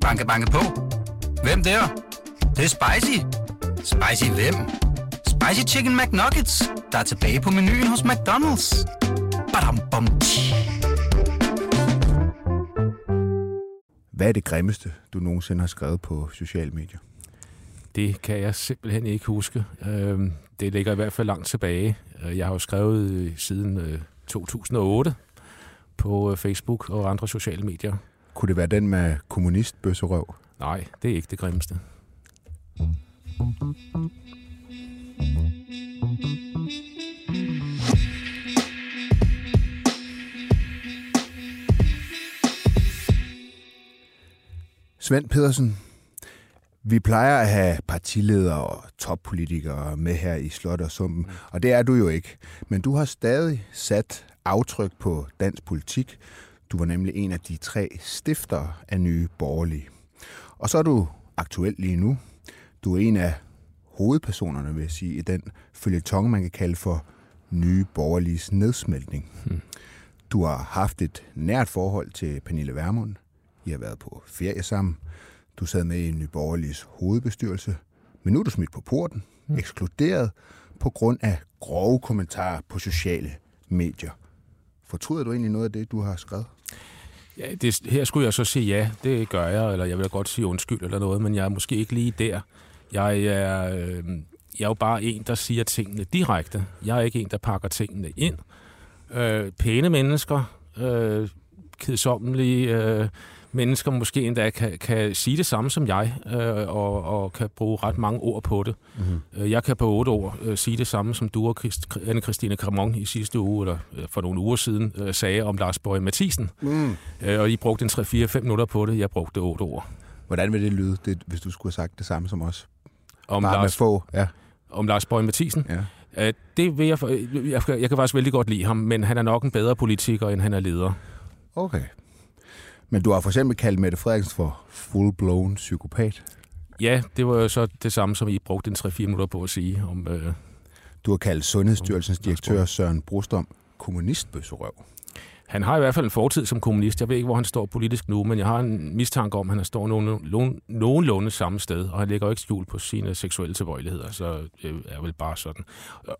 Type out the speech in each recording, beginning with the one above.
Banke, banke på. Hvem der? Det, det er spicy. Spicy hvem? Spicy Chicken McNuggets, der er tilbage på menuen hos McDonald's. Badum, bom, tji. Hvad er det grimmeste, du nogensinde har skrevet på sociale medier? Det kan jeg simpelthen ikke huske. Øhm, Det ligger i hvert fald langt tilbage. Øh, Jeg har jo skrevet øh, siden øh, 2008 på øh, Facebook og andre sociale medier. Kunne det være den med kommunistbøsserøv? Nej, det er ikke det grimmeste. Svend Pedersen, vi plejer at have partiledere og toppolitikere med her i Slot og Sumpen, og det er du jo ikke. Men du har stadig sat aftryk på dansk politik. Du var nemlig en af de tre stiftere af Nye Borgerlige. Og så er du aktuel lige nu. Du er en af hovedpersonerne, vil jeg sige, i den følgetong, man kan kalde for Nye Borgerliges nedsmeltning. Hmm. Du har haft et nært forhold til Pernille Vermund. I har været på ferie sammen. Du sad med i Nye Borgerliges hovedbestyrelse. Men nu er du smidt på porten, Hmm. ekskluderet på grund af grove kommentarer på sociale medier. Fortryder du egentlig noget af det, du har skrevet? Ja, det, her skulle jeg så sige ja, det gør jeg, eller jeg vil godt sige undskyld eller noget, men jeg er måske ikke lige der. Jeg er, øh, jeg er jo bare en, der siger tingene direkte. Jeg er ikke en, der pakker tingene ind. Øh, pæne mennesker, øh, kedsommelige øh, mennesker måske endda kan, kan sige det samme som jeg, øh, og, og kan bruge ret mange ord på det. Mm-hmm. Jeg kan på otte år øh, sige det samme, som du og Christ, Anne-Christine Cremon i sidste uge, eller øh, for nogle uger siden, øh, sagde om Lars Bøje Mathisen. Mm. Øh, og I brugte en 3-4-5 minutter på det. Jeg brugte 8 ord. Hvordan vil det lyde, det, hvis du skulle have sagt det samme som os? Om Bare Lars, få. Ja. om Lars Bøje Mathisen. ja. Øh, det vil jeg, jeg, jeg kan faktisk vældig godt lide ham, men han er nok en bedre politiker, end han er leder. Okay. Men du har for eksempel kaldt Mette Frederiksen for full-blown psykopat. Ja, det var jo så det samme, som I brugte en 3-4 minutter på at sige om... Øh, Du har kaldt Sundhedsstyrelsens direktør. Søren Brostom kommunistbøsserøv. han har i hvert fald en fortid som kommunist. Jeg ved ikke, hvor han står politisk nu, men jeg har en mistanke om, at han står nogenlunde, nogenlunde samme sted, og han lægger jo ikke skjul på sine seksuelle tilbøjeligheder, så det er vel bare sådan.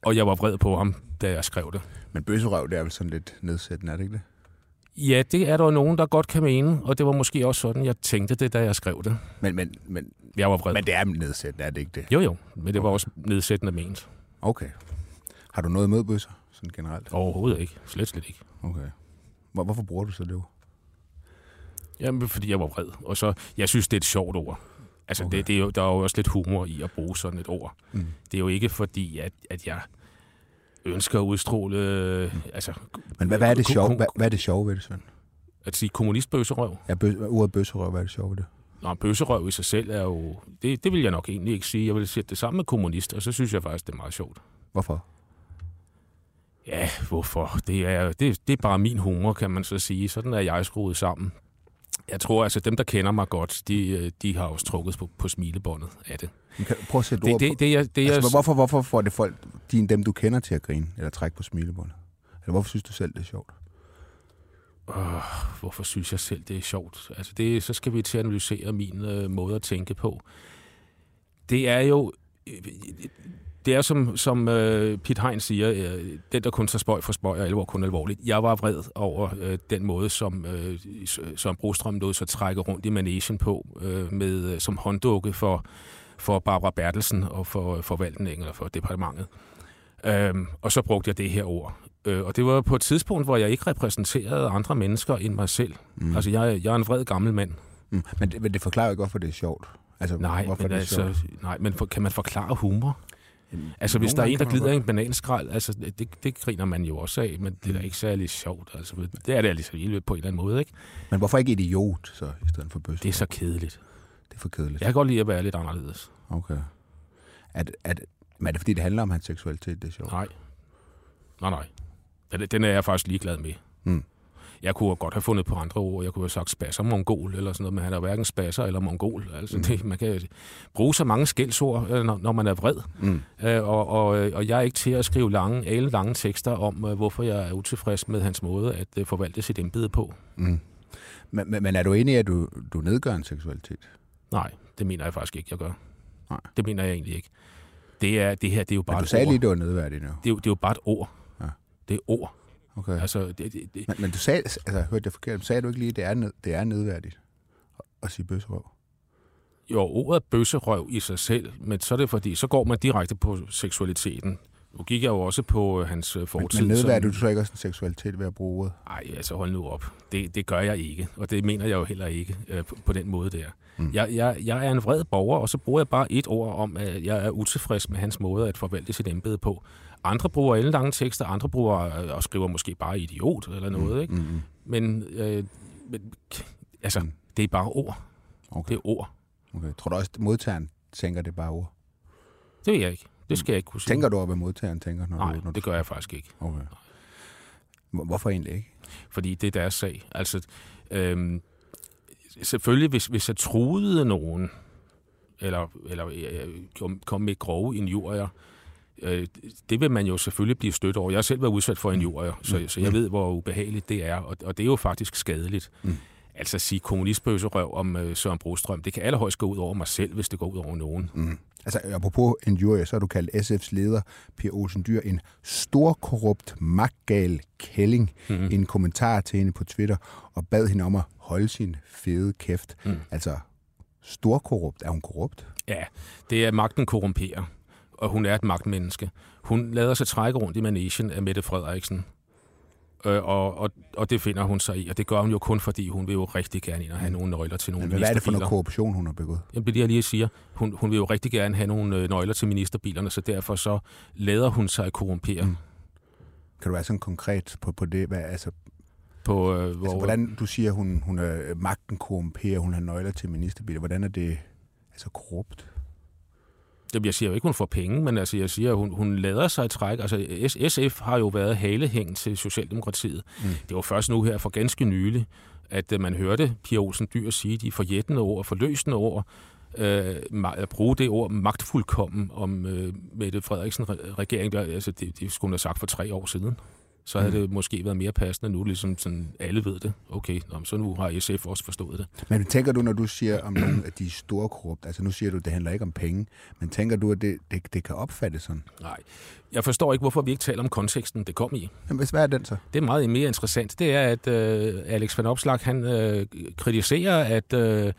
Og jeg var vred på ham, da jeg skrev det. Men bøsserøv, det er vel sådan lidt nedsættende, er det ikke det? Ja, det er der nogen, der godt kan mene, og det var måske også sådan, jeg tænkte det, da jeg skrev det. Men, men, men, Jeg var vred. men det er nedsættende, er det ikke det? Jo, jo, men det var også nedsættende ment. Okay. Har du noget imod bøsser, sådan generelt? Overhovedet ikke. Slet, slet ikke. Okay. Hvor, hvorfor bruger du så det? Jamen, fordi jeg var vred. Og så, jeg synes, det er et sjovt ord. Altså, okay. det, det er jo, der er jo også lidt humor i at bruge sådan et ord. Mm. Det er jo ikke fordi, at, at jeg ønsker at udstråle... Øh, altså, Men hvad, hvad, er det sjove, hvad, hvad er det sjove ved det, Svend? At sige kommunistbøsserøv. Ja, bøs, ordet bøsserøv, hvad er det sjove ved det? Nå, bøsserøv i sig selv er jo... Det, det vil jeg nok egentlig ikke sige. Jeg vil sætte det sammen med kommunist, og så synes jeg faktisk, det er meget sjovt. Hvorfor? Ja, hvorfor? Det er, det, det er bare min humor, kan man så sige. Sådan er jeg skruet sammen. Jeg tror altså, dem, der kender mig godt, de, øh, de har også trukket på, på smilebåndet af det. Kan, prøv at sætte Det, ord på. det, det, jeg, det, jeg, altså, hvorfor, hvorfor får det folk, din, dem du kender til at grine, eller trække på smilebåndet? Eller hvorfor synes du selv, det er sjovt? øh, hvorfor synes jeg selv, det er sjovt? Altså, det, så skal vi til at analysere min øh, måde at tænke på. Det er jo... øh, Det er som, som øh, Pete Hein siger, øh, den der kun tager spøj for spøj og alvor kun alvorligt. Jeg var vred over øh, den måde, som, øh, som Brostrøm lod sig trække rundt i managen på, øh, med, øh, som hånddukke for, for Barbara Bertelsen og for forvaltningen eller for departementet. Øhm, og så brugte jeg det her ord. Øh, og det var på et tidspunkt, hvor jeg ikke repræsenterede andre mennesker end mig selv. Mm. Altså, jeg, jeg er en vred gammel mand. mm. men, det, men det forklarer jo ikke, hvorfor det er sjovt. Altså, Nej, hvorfor men, det er altså, sjovt. nej, men for, kan man forklare humor? Jamen, Altså, hvis der er en, der glider i en bananskrald, altså, det, det griner man jo også af, men det er da Mm. ikke særlig sjovt. Altså, det er det altså på en eller anden måde, ikke? Men hvorfor ikke idiot, så, i stedet for bøsser? Det er så kedeligt. det er for kedeligt. Jeg kan godt lide at være lidt anderledes. Okay. Er det, men er det fordi, det handler om hans seksualitet, det er sjovt? Nej. Nej, nej. Den- Den er jeg faktisk ligeglad med. Mm. Jeg kunne godt have fundet på andre ord. Jeg kunne have sagt spasser mongol eller sådan noget, men han er hverken spasser eller mongol. Altså, Mm. det, man kan bruge så mange skældsord, øh, når, når man er vred. Mm. Øh, og, og, øh, og jeg er ikke til at skrive lange, alle lange tekster om, øh, hvorfor jeg er utilfreds med hans måde at forvalte sit embede på. Mm. Men, men, men er du enig i, at du, du nedgør en seksualitet? Nej, det mener jeg faktisk ikke, jeg gør. Nej. Det mener jeg egentlig ikke. Det, er, det her, det er jo bare Men du sagde ord. lige, det var nedværdigt nu. Det er, jo, det er jo bare et ord. Ja. Det er ord. Okay. Altså, det, det, det, Men, men du sagde, altså hørte jeg forkert, sagde du ikke lige, at det er, ned, det er nedværdigt at sige bøsserøv? jo, ordet bøsserøv i sig selv, men så er det fordi, så går man direkte på seksualiteten. Nu gik jeg jo også på øh, hans øh, Men, fortid. men nedværdigt som- du så ikke også en seksualitet ved at bruge ordet? Ej, altså hold nu op. Det, det gør jeg ikke, og det mener jeg jo heller ikke øh, på, på den måde der. Mm. Jeg, jeg, jeg er en vred borger, og så bruger jeg bare et ord om, at jeg er utilfreds med hans måde at forvalte sit embede på. Andre bruger alle lange tekster, andre bruger øh, og skriver måske bare idiot eller noget, ikke? Mm-hmm. Men, øh, men altså, Mm. det er bare ord. Okay. Det er ord. okay. Tror du også, at modtageren tænker det er bare ord? Det vil jeg ikke. Det skal jeg ikke kunne sige. Tænker du over, hvad modtageren tænker? Når Nej, du, når det gør jeg faktisk ikke. Okay. Hvor- Hvorfor egentlig ikke? fordi det er deres sag. Altså, øhm, selvfølgelig, hvis, hvis jeg truede nogen, eller, eller øh, kom, kom med grove injurier, øh, det vil man jo selvfølgelig blive stødt over. Jeg har selv været udsat for injurier, så, så jeg ved, hvor ubehageligt det er, og, og det er jo faktisk skadeligt. Mm. Altså at sige kommunistbøserøv om øh, Søren Brostrøm, det kan allerhøjst gå ud over mig selv, hvis det går ud over nogen. Mm. Altså, apropos injurie, så har du kaldt SF's leder, Pia Olsen Dyr, en stor korrupt, magtgal kælling Mm. i en kommentar til hende på Twitter, og bad hende om at holde sin fede kæft. Mm. Altså, stor korrupt. Er hun korrupt? Ja, det er magten korrumperer, og hun er et magtmenneske. Hun lader sig trække rundt i managen af Mette Frederiksen, øh, og, og, og det finder hun sig i, og det gør hun jo kun, fordi hun vil jo rigtig gerne ind og have nogle nøgler til nogle Men hvad er det for noget ministerbiler. korruption, hun har begået? Jamen, det er det, jeg lige siger. Hun, hun vil jo rigtig gerne have nogle øh, nøgler til ministerbilerne, så derfor så lader hun sig korrumpere Mm. mm. Kan du være sådan konkret på, på det? Hvad, altså, på, øh, hvor... altså, hvordan du siger, hun, hun er magten korrumperer, hun har nøgler til ministerbiler. Hvordan er det altså korrupt? Jamen, jeg siger jo ikke, hun får penge, men altså, jeg siger, hun, hun lader sig trække. Altså, SF har jo været halehæng til Socialdemokratiet. Mm. Det var først nu her for ganske nylig, at øh, man hørte Pia Olsen Dyr sige de forjættende ord, forløsende ord, øh, at bruge det ord magtfuldkommen om øh, Mette Frederiksen-regering. Altså, det, det skulle hun have sagt for tre år siden. Så havde Mm. det måske været mere passende nu, ligesom sådan, alle ved det. Okay, nå, så nu har SF også forstået det. Men tænker du, når du siger om nogen, at de er store korrupt, altså nu siger du, at det handler ikke om penge, men tænker du, at det, det, det kan opfattes sådan? Nej, jeg forstår ikke, hvorfor vi ikke taler om konteksten, det kom i. Jamen, hvad er den så? Det er meget mere interessant. Det er, at øh, Alex van Opslag, han øh, kritiserer, at, øh,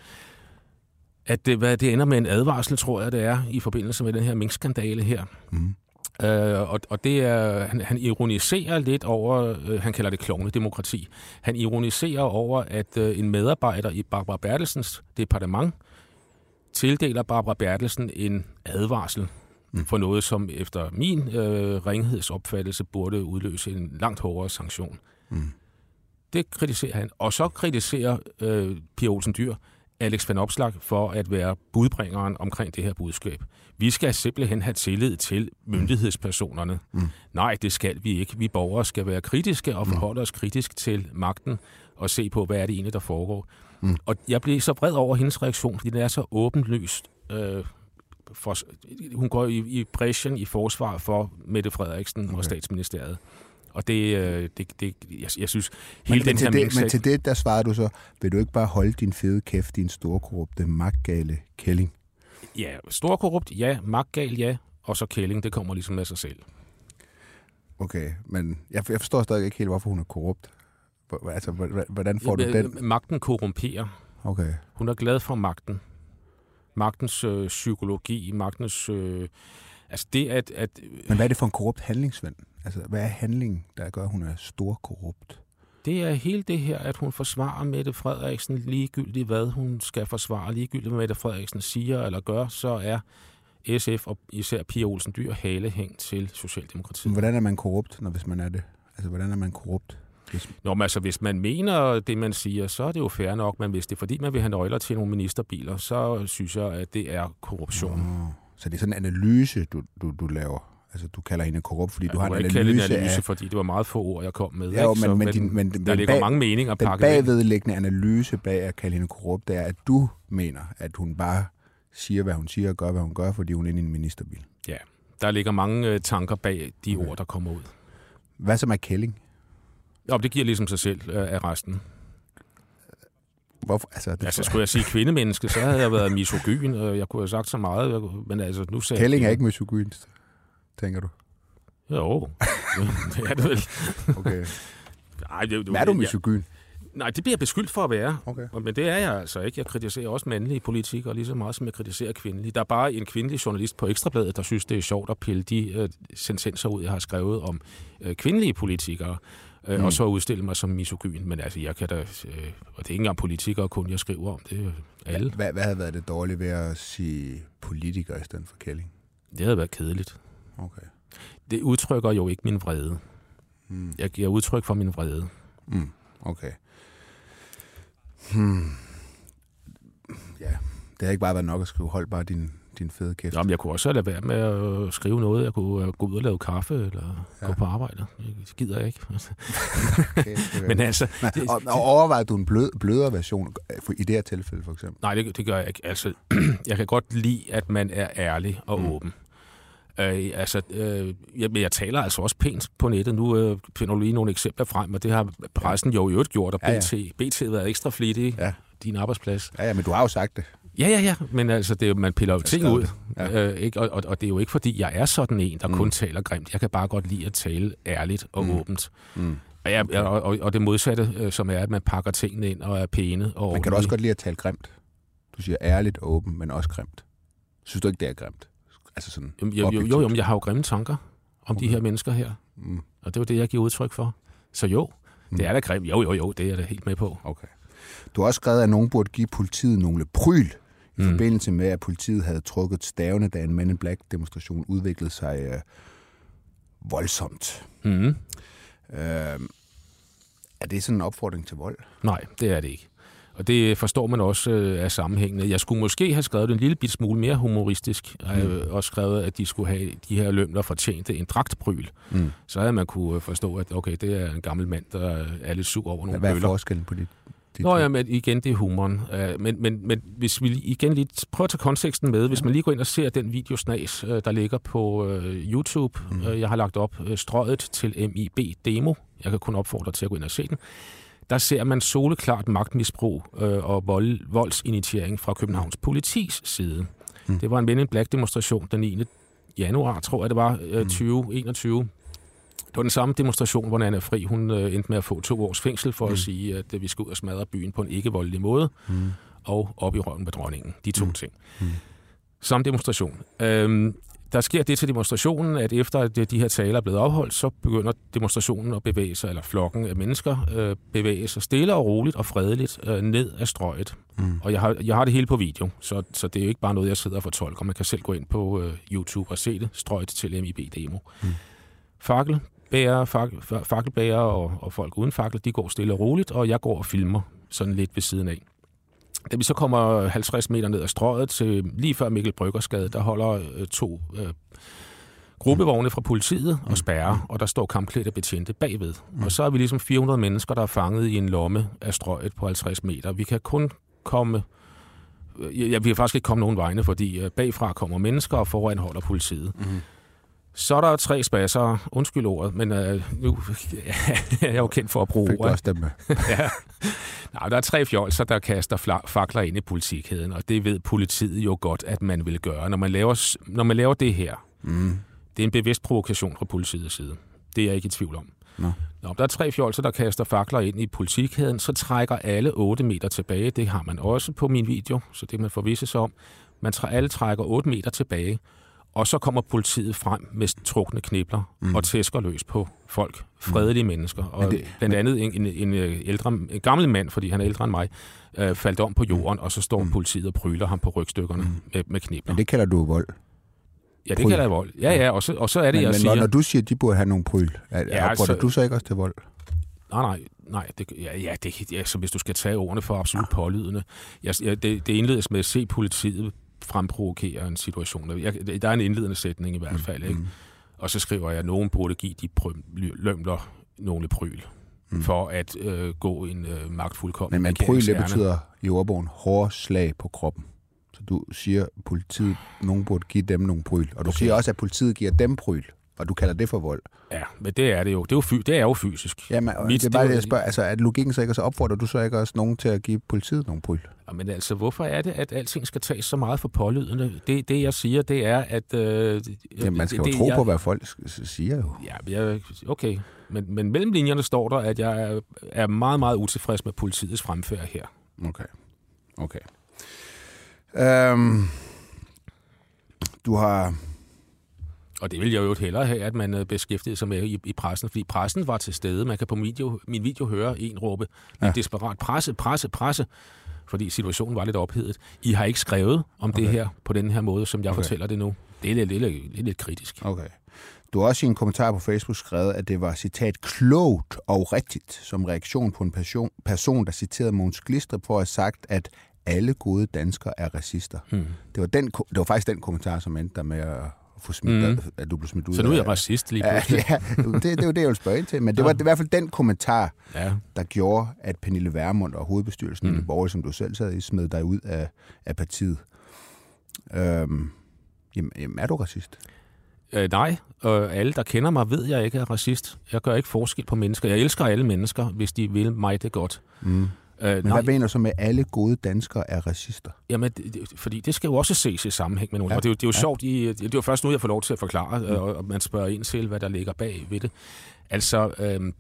at det, hvad, det ender med en advarsel, tror jeg, det er, i forbindelse med den her minkskandale her. Mm. Øh, og, og det er, han, han ironiserer lidt over, øh, han kalder det klovnedemokrati, han ironiserer over, at øh, en medarbejder i Barbara Bertelsens departement tildeler Barbara Bertelsen en advarsel Mm. for noget, som efter min øh, ringhedsopfattelse burde udløse en langt hårdere sanktion. Mm. Det kritiserer han. Og så kritiserer øh, Pia Olsen Dyr Alex van Opslag for at være budbringeren omkring det her budskab. Vi skal simpelthen have tillid til myndighedspersonerne. Mm. Nej, det skal vi ikke. Vi borgere skal være kritiske og forholde os kritisk til magten og se på, hvad er det egentlig, der foregår. Mm. Og jeg blev så vred over hendes reaktion, fordi den er så åbenlyst. Øh, for, hun går i, i bræschen i forsvar for Mette Frederiksen okay. Okay. og statsministeriet. Og det, øh, det, det jeg, jeg synes, Men, hele men, den her til det, men til det, der svarede du så, vil du ikke bare holde din fede kæft, din store korrupte, magtgale kælling? Ja, stor korrupt, ja. Magtgal, ja. Og så kælling, det kommer ligesom af sig selv. Okay, men jeg, jeg forstår stadig ikke helt, hvorfor hun er korrupt. Altså, hvor- hvordan får du den? Magten korrumperer. Okay. Hun er glad for magten. Magtens øh, psykologi, magtens... Øh, altså det, at... at Men hvad er det for en korrupt handlingsvend? Altså, hvad er handlingen, der gør, at hun er stor korrupt? det er hele det her, at hun forsvarer Mette Frederiksen ligegyldigt, hvad hun skal forsvare, ligegyldigt hvad Mette Frederiksen siger eller gør, så er SF og især Pia Olsen Dyr halehæng til Socialdemokratiet. Men hvordan er man korrupt, når hvis man er det? Altså, hvordan er man korrupt? Hvis, Nå, men altså, hvis man mener det, man siger, så er det jo fair nok, men hvis det er fordi, man vil have nøgler til nogle ministerbiler, så synes jeg, at det er korruption. oh, så det er sådan en analyse, du, du, du laver? Altså, du kalder hende korrupt, fordi Ja, du har en analyse, en analyse af... fordi det var meget få ord, jeg kom med. Ja, jo, men- Så, men din- men- der men ligger bag- mange meninger Den pakket ind. bagvedliggende analyse bag at kalde hende korrupt, det er, at du mener, at hun bare siger, hvad hun siger, og gør, hvad hun gør, fordi hun er inde i en ministerbil. Der ligger mange øh, tanker bag de Okay. ord, der kommer ud. Hvad så med kælling? Og det giver ligesom sig selv øh, af resten. Hvorfor? Altså, det Altså, skulle jeg sige kvindemenneske, så havde jeg været misogyn, og jeg kunne have sagt så meget, jeg men altså, nu sagde Kælling er ikke misogynst, tænker du? Jo, det er det vel. Okay. Ej, det, Men er du jeg- misogyn? Nej, det bliver jeg beskyldt for at være. Okay. Men det er jeg altså ikke. Jeg kritiserer også mandlige politikere lige så meget, som jeg kritiserer kvindelige. Der er bare en kvindelig journalist på Ekstrabladet, der synes, det er sjovt at pille de øh, sentenser ud, jeg har skrevet om øh, kvindelige politikere, øh, mm. og så udstille mig som misogyn. Men altså, jeg kan da... Øh, og det er ikke engang politikere kun, jeg skriver om. Det alle. Hvad, hvad havde været det dårlige ved at sige politiker i stedet for Kælling? Det havde været kedeligt. Okay. Det udtrykker jo ikke min vrede. Hmm. Jeg giver udtryk for min vrede. Mm. Okay. Hmm. Ja, det har ikke bare været nok at skrive, hold bare din, din fede kæft. Jamen, jeg kunne også lade være med at skrive noget. Jeg kunne øh, gå ud og lave kaffe, eller ja. gå på arbejde. Det gider jeg ikke. Okay, Men altså, Nej, og, og overvejede du en blød, blødere version for, i det her tilfælde, for eksempel? Nej, det, det gør jeg ikke. Altså, jeg kan godt lide, at man er ærlig og mm. åben. Øh, altså, øh, jeg, men jeg taler altså også pænt på nettet. Nu øh, finder du lige nogle eksempler frem, og det har pressen jo i øvrigt gjort, og Ja, ja. BT, BT har været ekstra flittig. Ja. Din arbejdsplads. Ja, ja, men du har jo sagt det. Ja, ja, ja, men altså, det er, jo- man piller jo ting ud. Ja. Øh, ikke? Og, og, og det er jo ikke, fordi jeg er sådan en, der mm. kun taler grimt. Jeg kan bare godt lide at tale ærligt og mm. åbent. Mm. Og, jeg, og, og, og det modsatte, øh, som er, at man pakker tingene ind og er pæne. Og Men kan du også godt lide at tale grimt? Du siger ærligt og åbent, men også grimt. Synes du ikke, det er grimt? Altså sådan Jo, jo, jo, jo, men jeg har jo grimme tanker om okay. de her mennesker her. Mm. Og det var det, jeg giver udtryk for. Så jo, Mm. det er da grimt. Jo, jo, jo, det er jeg da helt med på. Okay. Du har også skrevet, at nogen burde give politiet nogle pryl i Mm. forbindelse med, at politiet havde trukket stavene, da en Men in Black-demonstration udviklede sig øh, voldsomt. Mm. Øh, er det sådan en opfordring til vold? Nej, det er det ikke. Og det forstår man også øh, af sammenhængende. Jeg skulle måske have skrevet det en lille bit smule mere humoristisk. Har mm. også skrevet, at de skulle have de her lømler fortjente en dragtpryl. Mm. Så havde man kunne forstå, at okay, det er en gammel mand, der er lidt sur over nogle Hvad er bøller. forskellen på dit? Dit Nå ja, men igen, det er humoren. Uh, men, men, men hvis vi igen lige prøver at tage konteksten med, hvis man lige går ind og ser den videosnas, uh, der ligger på uh, YouTube, mm. jeg har lagt op uh, strøget til MIB Demo, jeg kan kun opfordre til at gå ind og se den, der ser man soleklart magtmisbrug og vold, voldsinitiering fra Københavns politis side. Mm. Det var en Men in Black demonstration den 9. januar, tror jeg det var, uh, 2021. Det var den samme demonstration, hvor Anna Fri hun øh, endte med at få to års fængsel for mm. at sige, at øh, vi skal ud og smadre byen på en ikke-voldelig måde, mm. og op i røven med dronningen. De to mm. ting. Mm. Samme demonstration. Øhm, der sker det til demonstrationen, at efter at de her taler er blevet afholdt, så begynder demonstrationen at bevæge sig, eller flokken af mennesker øh, bevæge sig stille og roligt og fredeligt øh, ned ad strøget. Mm. Og jeg har, jeg har det hele på video, så, så det er jo ikke bare noget, jeg sidder og fortolker. Man kan selv gå ind på øh, YouTube og se det, strøget til MIB Demo. Mm. Fakkelbærer, fak, fakkelbærer og, og folk uden fakkel, de går stille og roligt, og jeg går og filmer sådan lidt ved siden af. Da vi så kommer 50 meter ned ad strøget til lige før Mikkel Bryggersgade, der holder øh, to øh, gruppevogne fra politiet og spærrer, og der står kampklædte betjente bagved. Og så er vi ligesom 400 mennesker, der er fanget i en lomme af strøget på 50 meter. Vi kan kun komme... Øh, ja, vi kan faktisk ikke komme nogen vegne, fordi øh, bagfra kommer mennesker, og foran holder politiet. Mm. Så er der tre spasser, undskyld ordet, men øh, nu er jeg jo kendt for at bruge ordet. også dem med? ja. Nej, der er tre fjolser, der kaster fakler ind i politikheden, og det ved politiet jo godt, at man vil gøre. Når man laver, når man laver det her, Mm. det er en bevidst provokation fra politiets side. Det er jeg ikke i tvivl om. Nå. Når der er tre fjolser, der kaster fakler ind i politikheden, så trækker alle 8 meter tilbage. Det har man også på min video, så det man får vise sig om. Man træ- alle trækker 8 meter tilbage, og så kommer politiet frem med trukne knibler mm. og tæsker løs på folk, fredelige mm. mennesker. Og Men det, blandt andet en, en, en, øh, ældre, en gammel mand, fordi han er ældre end mig, øh, faldt om på jorden, og så står mm. politiet og pryler ham på rygstykkerne mm. med, med knibler. Men det kalder du vold. ja, det pryl. kalder jeg vold. Ja, ja, og så, og så er det, Men, jeg men siger... når, når du siger, at de burde have nogle pryl, er, Ja, ja, altså- du så ikke også til vold? Nej, nej, nej. Det, ja, ja, det, ja, så hvis du skal tage ordene for absolut pålydende. Jeg, jeg, det, det indledes med at se politiet fremprovokere en situation. Jeg, der er en indledende sætning i hvert fald, ikke? Og så skriver jeg, at nogen burde give de prø- lømler nogle pryl, mm. for at øh, gå en øh, magtfuldkommen Men, men pryl, det betyder i ordbogen hårde slag på kroppen. Så du siger, at politiet, nogen burde give dem nogle pryl. Og du okay. siger også, at politiet giver dem pryl. Og du kalder det for vold. Ja, men det er det jo. Det er jo, fy, det er jo fysisk. Jamen, Mit- det er bare det jeg spørger. Altså, er logikken så ikke, og så opfordrer du så ikke også nogen til at give politiet nogle pul? Men altså, hvorfor er det, at alting skal tages så meget for pålydende? Det, det jeg siger, det er, at... Øh, Jamen, man skal jo det, tro jeg, på, hvad folk siger jo. Ja, jeg, okay. Men, men mellem linjerne står der, at jeg er, meget, meget utilfreds med politiets fremfærd her. Okay. Okay. Øhm, du har... Og det vil jeg jo hellere have, at man øh, beskæftigede sig med i, i pressen, fordi pressen var til stede. Man kan på video, min video høre en råbe, ja. Ja. desperat, presse, presse, presse, fordi situationen var lidt ophedet. I har ikke skrevet om okay. det her på den her måde, som jeg okay. Fortæller det nu. Det er lidt, lidt, lidt, lidt kritisk. Okay. Du har også i en kommentar på Facebook skrevet, at det var citat klogt og rigtigt som reaktion på en person, person der citerede Måns Glistrup for at have sagt, at alle gode danskere er racister. Hmm. Det var, den, det var faktisk den kommentar, som endte der med at få smidt, Mm. mm. at du blev smidt ud Så nu er jeg af- racist lige pludselig. ja, det, det er jo det, jeg vil spørge ind til. Men det var i hvert fald den kommentar, Ja. der gjorde, at Pernille Vermund og hovedbestyrelsen mm. i det borgerlige, som du selv sad i, smed dig ud af, af partiet. Øhm, jamen, jamen, er du racist? Øh, nej, og alle, der kender mig, ved, jeg ikke er racist. Jeg gør ikke forskel på mennesker. Jeg elsker alle mennesker, hvis de vil mig det godt. Mm. Øh, Men hvad mener du så med, at alle gode danskere er racister? Jamen, det, det, fordi det skal jo også ses i sammenhæng med nogen. Ja. Og det er jo, det er jo Ja. sjovt, i, det er jo først nu, jeg får lov til at forklare, mm. og, og man spørger ind til, hvad der ligger bag ved det. Altså, øhm,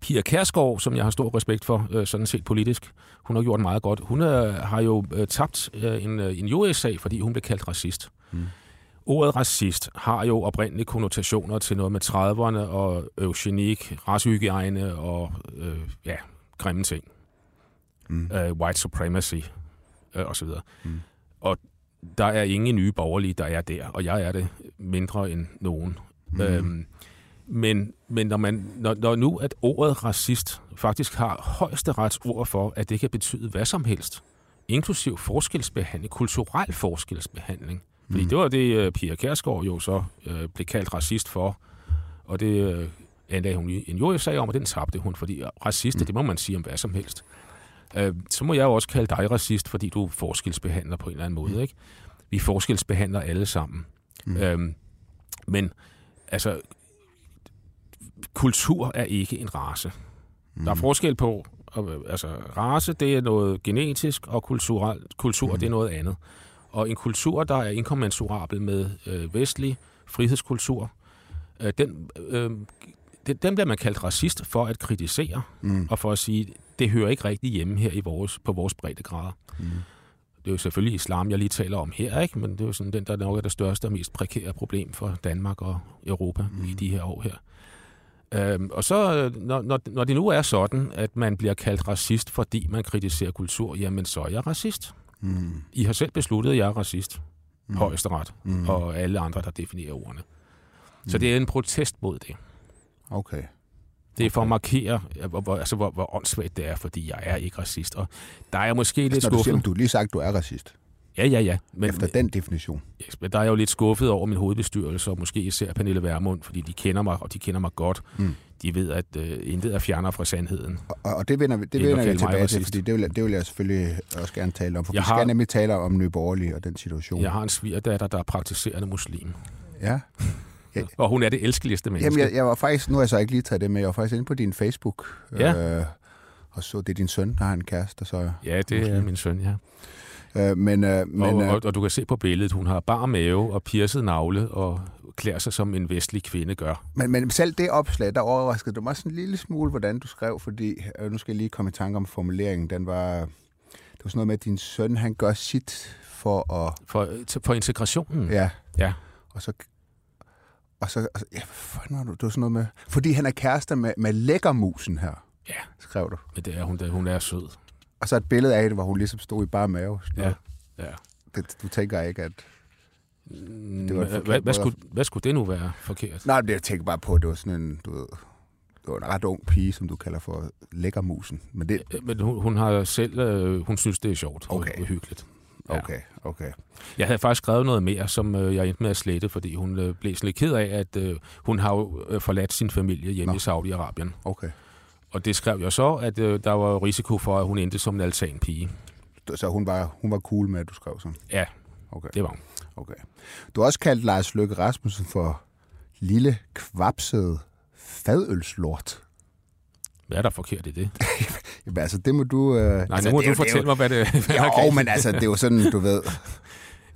Pia Kærsgaard, som jeg har stor respekt for, øh, sådan set politisk, hun har gjort meget godt. Hun øh, har jo øh, tabt øh, en, øh, en USA, fordi hun blev kaldt racist. Mm. Ordet racist har jo oprindelige konnotationer til noget med 30'erne og eugenik, racehygiejne og øh, ja, grimme ting. Mm. Øh, white supremacy øh, osv. Mm. Og der er ingen nye borgerlige, der er der, og jeg er det mindre end nogen. Mm. Øhm, men men når, man, når, når nu at ordet racist faktisk har højesterets ord for, at det kan betyde hvad som helst, inklusiv forskelsbehandling, kulturel forskelsbehandling. Fordi Mm. det var det, øh, Pia Kærsgaard jo så øh, blev kaldt racist for, og det øh, anlagde hun en juridsag om, og den tabte hun, fordi racister, Mm. mm. det må man sige om hvad som helst. Øh, så må jeg jo også kalde dig racist, fordi du forskelsbehandler på en eller anden måde. Mm. Ikke? Vi forskelsbehandler alle sammen. Mm. Mm. Øhm, men altså, kultur er ikke en race. Mm. Der er forskel på, og, altså race det er noget genetisk, og kulturel, kultur Mm. mm. det er noget andet. Og en kultur, der er inkommensurabel med øh, vestlig frihedskultur, øh, den, øh, den, den bliver man kaldt racist for at kritisere, Mm. og for at sige, det hører ikke rigtig hjemme her i vores, på vores breddegrader. Mm. Det er jo selvfølgelig islam, jeg lige taler om her, ikke? men det er jo sådan den, der nok er det største og mest prekære problem for Danmark og Europa Mm. mm. i de her år her. Øhm, og så, når, når, når det nu er sådan, at man bliver kaldt racist, fordi man kritiserer kultur, jamen så er jeg racist. Mm. I har selv besluttet, at jeg er racist. Mm. Mm. Højesteret. Mm. Mm. Og alle andre, der definerer ordene. Så det er en protest mod det. Okay. Det er for at markere, hvor, hvor, altså, hvor, hvor åndssvagt det er, fordi jeg er ikke racist. Og der er jeg måske lidt Altså, når du, siger, skuffet. du lige sagt, at du er racist. Ja, ja, ja. Men, Efter den definition. Yes, men der er jeg jo lidt skuffet over min hovedbestyrelse, og måske især Pernille Vermund, fordi de kender mig, og de kender mig godt. Mm. De ved, at øh, intet er fjerner fra sandheden. Og, og det vender vi, det vender vi tilbage til, fordi det vil, det vil jeg selvfølgelig også gerne tale om. For Jeg vi skal har- nemlig tale om Nye Borgerlige og den situation. Jeg har en svigerdatter, der er praktiserende muslim. Ja. Og hun er det elskeligste menneske. Jamen, jeg, jeg var faktisk, nu har jeg så ikke lige taget det med, jeg var faktisk inde på din Facebook. Ja. Øh, og så, det er din søn, der har en kæreste, så. Ja, det er min søn, ja. Øh, men, øh, men og, øh, og, og du kan se på billedet, hun har bar mave og piercet navle og klæder sig som en vestlig kvinde gør. Men, men selv det opslag, der overraskede du mig sådan en lille smule, hvordan du skrev, fordi, øh, nu skal jeg lige komme i tanke om formuleringen, den var, det var sådan noget med, at din søn, han gør sit for at, For, for integrationen. ja, ja. og så, og så, og så ja, hvad fanden var du, det var sådan noget med, fordi han er kærester med, med lækkermusen her, Ja. skrev du. Men det er hun, da hun er sød. Og så et billede af det, hvor hun ligesom stod i bare mave. Ja. ja. Det, du tænker ikke, at... Det var hvad, en forkert hvad, hvad, måde. skulle, hvad skulle det nu være forkert? Nej, det jeg tænker bare på, at det var sådan en, du ved, det var en ret ung pige, som du kalder for lækkermusen. Men det, Men hun, hun har selv, øh, hun synes, det er sjovt Okay. og, og hyggeligt. Okay, okay. Jeg havde faktisk skrevet noget mere, som øh, jeg endte med at slette, fordi hun øh, blev sådan lidt ked af, at øh, hun har jo øh, forladt sin familie hjemme Nå. i Saudi-Arabien. Okay. Og det skrev jeg så, at øh, der var risiko for, at hun endte som en altanpige. Så hun var, hun var cool med, at du skrev sådan? Ja, Okay. det var hun. okay. Du har også kaldt Lars Løkke Rasmussen for lille kvapsede fadølslort. Hvad er der forkert i det? Jamen, altså, det må du... Øh, Nej, altså, nu må det du jo- det fortælle mig, hvad det hvad der er Jo, men altså, det er jo sådan, du ved...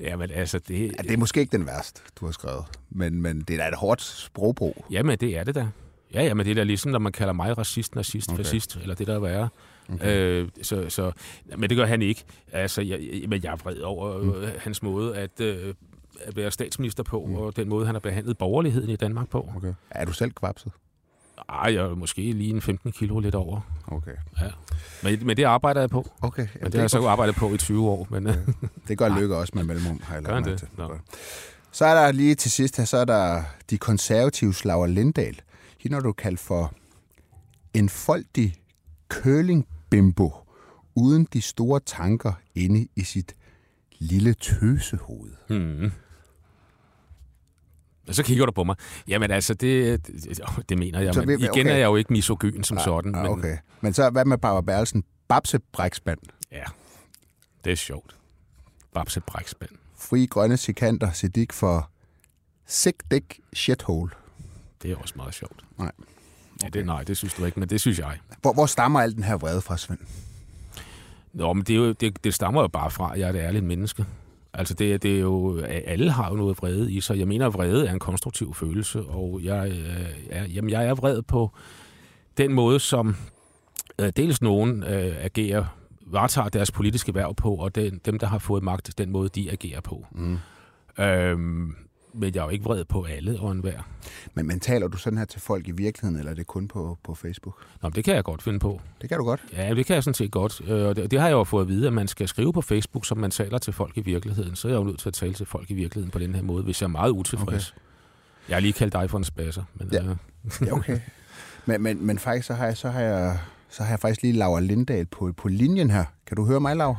Ja, men altså, det... Ja, det er måske ikke den værste, du har skrevet. Men, men det er da et hårdt sprogbrug. Jamen, det er det da. Ja, ja, men det er da ligesom, når man kalder mig racist, nazist, okay. fascist, eller det der er værre. Okay. Øh, så, så, men det gør han ikke. Altså, jeg, jeg, men jeg er vred over mm. hans måde at, øh, at være statsminister på, mm. og den måde, han har behandlet borgerligheden i Danmark på. Okay. Er du selv kvapset? Ej, jeg er måske lige en 15 kilo lidt over. Okay. Ja. Men, men det arbejder jeg på. Okay. Men det har jeg så arbejdet på i 20 år. Men, okay. Det gør Lykke også med mellemrum, har jeg lagt det? til. Godt. Så er der lige til sidst her, så er der de konservative Slaver Lindahl. Hende har du kaldt for en foldig curlingbimbo, uden de store tanker inde i sit lille tøsehoved. Hmm. Og så kigger du på mig. Jamen altså, det, det, det mener jeg. Så Men vi- igen okay. er jeg jo ikke misogyn som sådan. Ah, Men, okay. Men så hvad med Barbara Berlsen? Babsebrækspand. Ja, det er sjovt. Babse brækspand. Fri grønne sikanter, Siddiq for sick dick shithole. Det er også meget sjovt. Nej. Ja, det, nej, det synes du ikke, men det synes jeg. Hvor, hvor stammer al den her vrede fra, Svend? Nå, men det, er jo, det, det stammer jo bare fra, at jeg er et ærligt menneske. Altså, det, det er jo, alle har jo noget vrede i sig. Jeg mener, at vrede er en konstruktiv følelse, og jeg, øh, er, jamen, jeg er vred på den måde, som øh, dels nogen øh, agerer, varetager deres politiske værv på, og den, dem, der har fået magt, den måde, de agerer på. Mm. Øhm, men jeg er jo ikke vred på alle og enhver. Men, men taler du sådan her til folk i virkeligheden, eller er det kun på, på Facebook? Nå, men det kan jeg godt finde på. Det kan du godt. Ja, det kan jeg sådan set godt. Øh, Og det, det har jeg jo fået at vide, at man skal skrive på Facebook, som man taler til folk i virkeligheden. Så er jeg jo nødt til at tale til folk i virkeligheden på den her måde, hvis jeg er meget utilfreds. Okay. Jeg har lige kaldt dig for en spasser. Men, Ja. ja. øh, Ja, okay. men, men, men faktisk, så har jeg, så har jeg, så har jeg faktisk lige Laura Lindahl på, på linjen her. Kan du høre mig, Laura?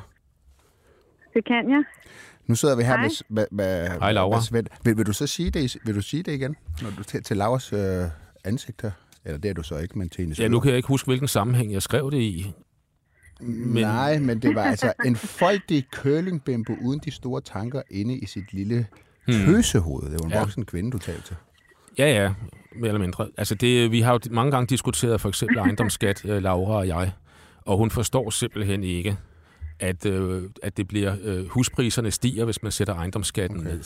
Det kan jeg. Nu sidder vi her Hej. med, med, med, Hej, Laura. med Svend. Vil, vil, du så sige det, vil du sige det igen, når du til, til Lauras øh, ansigt her? Eller det er du så ikke, men til hendes ja, nu kan jeg ikke huske, hvilken sammenhæng jeg skrev det i. Men... Nej, men det var altså en foldig curlingbimbo uden de store tanker inde i sit lille tøsehoved. Det var en Hmm. Ja. voksen kvinde, du talte til. Ja, ja, mere eller mindre. Altså, det, vi har jo mange gange diskuteret for eksempel ejendomsskat, øh, Laura og jeg, og hun forstår simpelthen ikke, at, øh, at det bliver, øh, huspriserne stiger, hvis man sætter ejendomsskatten okay. ned.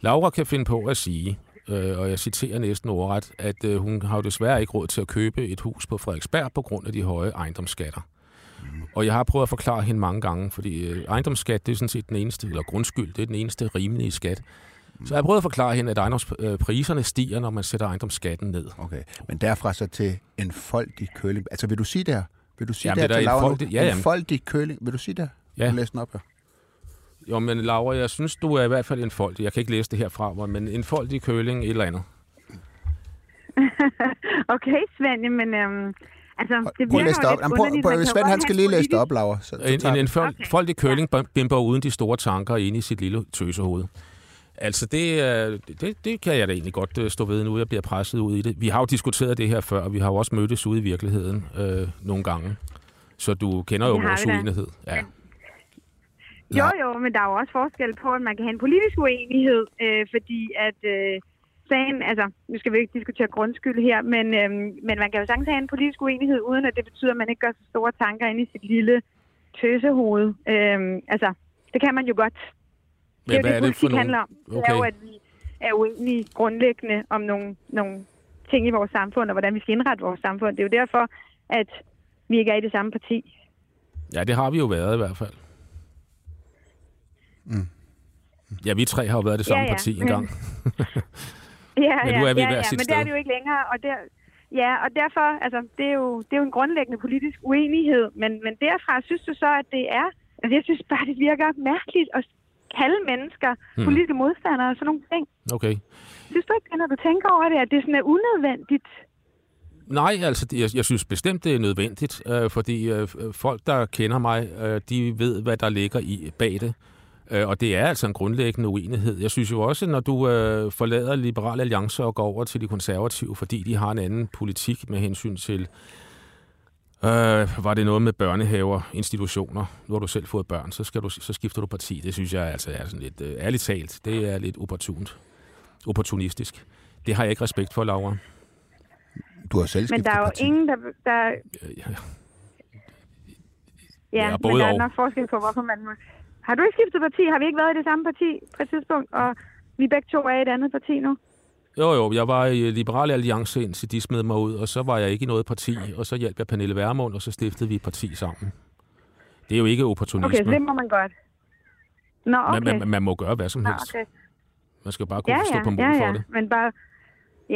Laura kan finde på at sige, øh, og jeg citerer næsten ordret, at øh, hun har jo desværre ikke råd til at købe et hus på Frederiksberg på grund af de høje ejendomsskatter. Og jeg har prøvet at forklare hende mange gange, fordi øh, ejendomsskat, det er sådan set den eneste, eller grundskyld, det er den eneste rimelige skat. Så jeg har prøvet at forklare hende, at ejendomspriserne stiger, når man sætter ejendomsskatten ned. Okay, men derfra så til en foldig curling. Altså, vil du sige det her? Vil du sige Jamen, det det er Laura foldig- nu? ja, en jamen. foldig curling. Vil du sige det? Ja. Læser den op her. Jo, men Laura, jeg synes, du er i hvert fald en folk. Jeg kan ikke læse det her fra mig, men en folk i køling et eller andet. Okay, Svend, men øhm, altså, det Prøv virker læse det jo op. Jamen, prøv, prøv, jo Svend, han skal lige læse det op, Laura. Så, så En, en, en folk, Okay. folk i køling bimper uden de store tanker inde i sit lille tøsehoved. Altså, det, er- det, det kan jeg da egentlig godt øh, stå ved nu, jeg bliver presset ud i det. Vi har jo diskuteret det her før, og vi har jo også mødtes ude i virkeligheden øh, nogle gange. Så du kender jo vores uenighed. Ja. Jo, jo, men der er jo også forskel på, at man kan have en politisk uenighed, øh, fordi at øh, sagen, altså, nu skal vi ikke diskutere grundskyld her, men, øh, men man kan jo sagtens have en politisk uenighed, uden at det betyder, at man ikke gør så store tanker ind i sit lille tøsehoved. Øh, altså, det kan man jo godt. Men det er hvad det, er det for politik handler om. Det er jo, Okay. at vi er uenige grundlæggende om nogle, nogle ting i vores samfund, og hvordan vi skal indrette vores samfund. Det er jo derfor, at vi ikke er i det samme parti. Ja, det har vi jo været i hvert fald. Mm. Ja, vi tre har jo været det samme Ja, ja, parti engang. Ja, Men ja, nu er vi ja, hver ja, sit men det er sted. det jo ikke længere, og der, ja, og derfor, altså, det er, jo, det er jo en grundlæggende politisk uenighed, men, men derfra synes du så, at det er, altså jeg synes bare, det virker mærkeligt at kalde mennesker Hmm. politiske modstandere og sådan nogle ting. Okay. Synes du ikke, det, når du tænker over det, at det sådan er unødvendigt? Nej, altså jeg, jeg synes bestemt, det er nødvendigt, øh, fordi øh, folk, der kender mig, øh, de ved, hvad der ligger i bag det. Øh, og det er altså en grundlæggende uenighed. Jeg synes jo også, når du øh, forlader Liberale Alliance og går over til de konservative, fordi de har en anden politik med hensyn til, øh, var det noget med børnehaver, institutioner. Nu har du selv fået børn, så, skal du, så skifter du parti. Det synes jeg altså er sådan lidt, øh, ærligt talt, det er lidt opportunt, opportunistisk. Det har jeg ikke respekt for, Laura. Du har selv Men der er jo parti. ingen, der... der Ja, ja, Ja, men både der er nok forskel på, hvorfor man må... Har du ikke skiftet parti? Har vi ikke været i det samme parti på et tidspunkt? Og vi begge to er i et andet parti nu? Jo, jo, jeg var i Liberale Alliance, indtil de smed mig ud, og så var jeg ikke i noget parti, og så hjalp jeg Pernille Vermund, og så stiftede vi et parti sammen. Det er jo ikke opportunisme. Okay, det må man godt. Nå, okay. man, man, man må gøre hvad som Nå, helst. okay. Man skal bare kunne Ja, stå ja, på mål ja, for ja. det. Men bare,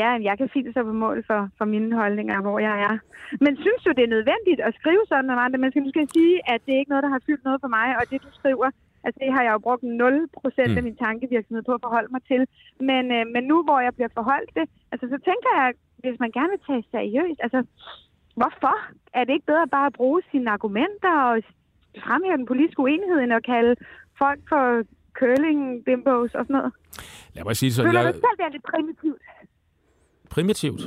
ja, jeg kan fint stå på mål for, for mine holdninger, hvor jeg er. Men synes du, det er nødvendigt at skrive sådan om andre mennesker? Nu skal jeg sige, at det er ikke noget, der har fyldt noget for mig, og det du skriver, altså det har jeg jo brugt 0 procent Mm. af min tankevirksomhed på at forholde mig til. Men, øh, men nu, hvor jeg bliver forholdt det, altså så tænker jeg, hvis man gerne vil tage seriøst, altså hvorfor er det ikke bedre bare at bruge sine argumenter og fremhæve den politiske uenighed, end at kalde folk for curling, bimbos og sådan noget? Lad mig sige Føler sådan. du Jeg, ikke selv, det er lidt primitivt? primitivt.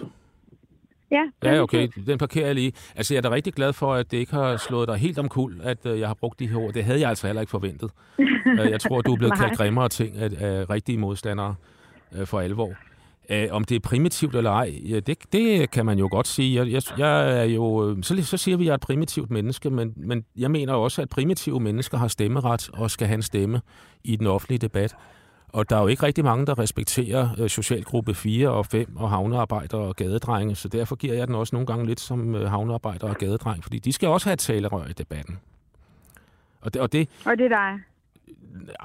Ja, Ja, okay. Den parkerer jeg lige. Altså, jeg er da rigtig glad for, at det ikke har slået dig helt omkuld, at øh, jeg har brugt de her ord. Det havde jeg altså heller ikke forventet. Øh, jeg tror, du er blevet kaldt grimmere ting af, af rigtige modstandere øh, for alvor. Øh, om det er primitivt eller ej, ja, det, det kan man jo godt sige. Jeg, jeg, jeg er jo, så, så siger vi, at jeg er et primitivt menneske, men, men jeg mener også, at primitive mennesker har stemmeret og skal have en stemme i den offentlige debat. Og der er jo ikke rigtig mange, der respekterer øh, socialgruppe 4 og 5 og havnearbejdere og gadedrenge, så derfor giver jeg den også nogle gange lidt som øh, havnearbejder og gadedreng, fordi de skal også have et talerør i debatten. Og det, og det, Og det er dig.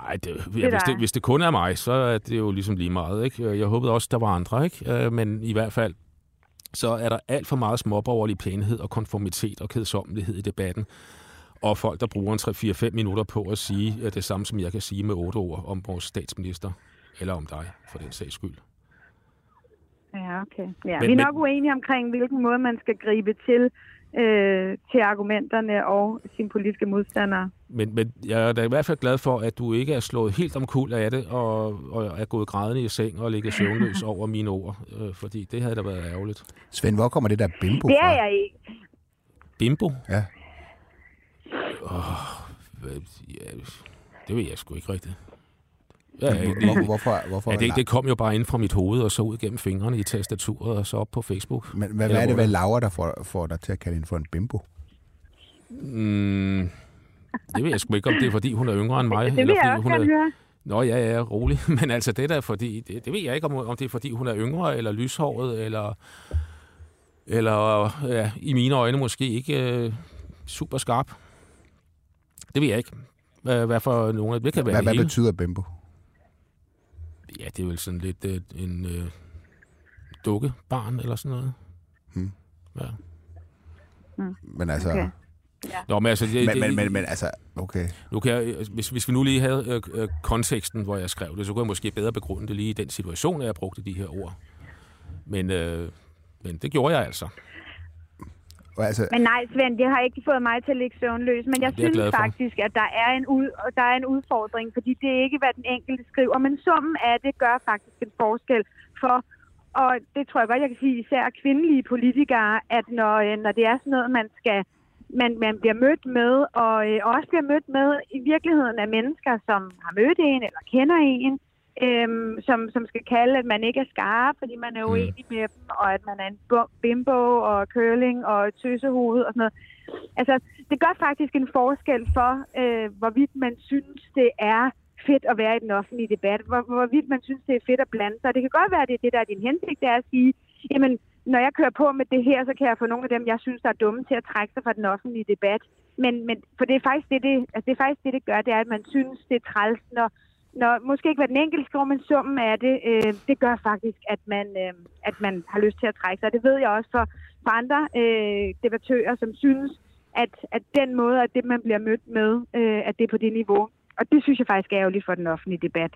ej, det, ja, hvis, det, hvis det kun er mig, så er det jo ligesom lige meget. Ikke? Jeg håbede også, der var andre, ikke? Øh, men i hvert fald, så er der alt for meget småborgerlig pænhed og konformitet og kedsommelighed i debatten. Og folk, der bruger en 3-4-5 minutter på at sige øh, det samme, som jeg kan sige med otte ord om vores statsminister, eller om dig, for den sags skyld. Ja, okay. Ja, Men- vi er men- nok uenige omkring, hvilken måde man skal gribe til øh, til argumenterne og sine politiske modstandere. Men, men jeg er da i hvert fald glad for, at du ikke er slået helt omkuld af det, og, og er gået grædende i seng og ligget søvnløs over mine ord, øh, fordi det havde da været ærgerligt. Svend, hvor kommer det der bimbo Det fra? er jeg ikke. Bimbo? Ja. Hvad- Ja, det ved jeg sgu ikke rigtigt. Ja, Hvor, det, hvorfor, hvorfor ja, det, det kom jo bare ind fra mit hoved, og så ud gennem fingrene i tastaturet, og så op på Facebook. Men hvad, hvad er det ved Laura, der får, får dig til at kalde hende for en bimbo? Mm, det ved jeg sgu ikke, om det er, fordi hun er yngre end mig. Det vil eller jeg fordi også hun er, høre. Nå ja, ja, rolig. Men altså, det der er fordi, det, det ved jeg ikke, om, om det er, fordi hun er yngre, eller lyshåret, eller, eller ja, i mine øjne måske ikke øh, super skarp. Det ved jeg ikke. Hvad, for nogle af det kan være Hvad, betyder bimbo? Ja, det er vel sådan lidt øh, en øh, dukkebarn eller sådan noget. Hmm. Ja. Men altså... Okay. Nå, men altså, det, Men, det, men, men, men altså, okay. Nu kan jeg, hvis, hvis vi nu lige havde øh, øh, konteksten, hvor jeg skrev det, så kunne jeg måske bedre begrunde det lige i den situation, at jeg brugte de her ord. Men, øh, men det gjorde jeg altså. Og altså Men nej, Svend, det har ikke fået mig til at ligge søvnløs. Men jeg jeg synes for. faktisk, at der er, en ud, der er en udfordring, fordi det er ikke, hvad den enkelte skriver. Men summen af det gør faktisk en forskel for, og det tror jeg godt, jeg kan sige, især kvindelige politikere, at når, øh, når det er sådan noget, man skal man, man bliver mødt med, og øh, også bliver mødt med i virkeligheden af mennesker, som har mødt en eller kender en, øhm, som, som skal kalde, at man ikke er skarp, fordi man er Mm. uenig med dem, og at man er en bimbo og curling og tøsehoved og sådan noget. Altså, det gør faktisk en forskel for, øh, hvorvidt man synes, det er fedt at være i den offentlige debat, hvor, hvorvidt man synes, det er fedt at blande sig. Det kan godt være, at det er det, der er din hensigt, det er at sige, jamen, når jeg kører på med det her, så kan jeg få nogle af dem, jeg synes, der er dumme til at trække sig fra den offentlige debat. Men, men for det er faktisk det, det, altså det, er faktisk det, det gør, det er, at man synes, det er træls, når, når måske ikke hvad den enkelte skriver, men summen af det, øh, det gør faktisk, at man, øh, at man har lyst til at trække sig. Det ved jeg også for, for andre øh, debattører, som synes, at, at den måde, at det, man bliver mødt med, øh, at det er på det niveau. Og det synes jeg faktisk er ærgerligt for den offentlige debat.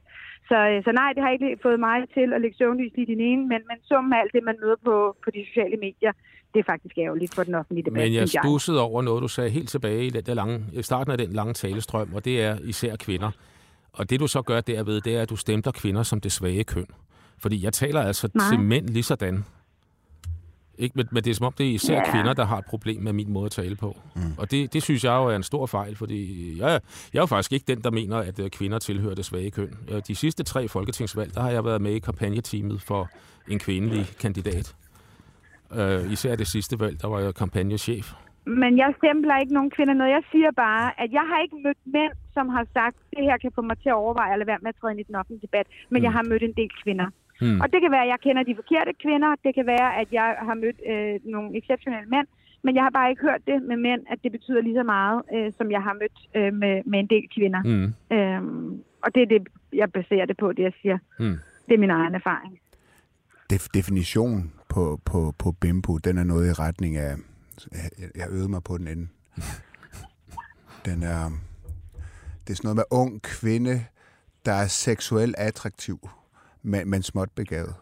Så, øh, så nej, det har ikke fået mig til at lægge søvnlys i din ene, men, men summen af alt det, man møder på, på de sociale medier, det er faktisk ærgerligt for den offentlige debat. Men jeg stussede over noget, du sagde helt tilbage i den der lange, starten af den lange talestrøm, og det er især kvinder. Og det du så gør derved, det er, at du stempler kvinder som det svage køn. Fordi jeg taler altså Nej. til mænd lige sådan. Ikke? Men, men det er som om, det er især Ja. kvinder, der har et problem med min måde at tale på. Mm. Og det, det synes jeg jo er en stor fejl, fordi jeg, jeg er jo faktisk ikke den, der mener, at øh, kvinder tilhører det svage køn. Øh, De sidste tre folketingsvalg, der har jeg været med i kampagneteamet for en kvindelig kandidat. Uh, især det sidste valg, der var jeg kampagnechef. Men jeg stempler ikke nogen kvinder noget. Jeg siger bare, at jeg har ikke mødt mænd, som har sagt, det her kan få mig til at overveje eller være med at træde ind i den offentlige debat. Men mm. jeg har mødt en del kvinder. Hmm. Og det kan være, at jeg kender de forkerte kvinder. Det kan være, at jeg har mødt øh, nogle exceptionelle mænd. Men jeg har bare ikke hørt det med mænd, at det betyder lige så meget, øh, som jeg har mødt øh, med, med en del kvinder. Mm. Øhm, og det er det, jeg baserer det på, det jeg siger. Mm. Det er min egen erfaring. Def- definition på, på, på bimbo, den er noget i retning af... Jeg, jeg øvede mig på den ende. Den er... Det er sådan noget med ung kvinde, der er seksuelt attraktiv, men, men småt begavet.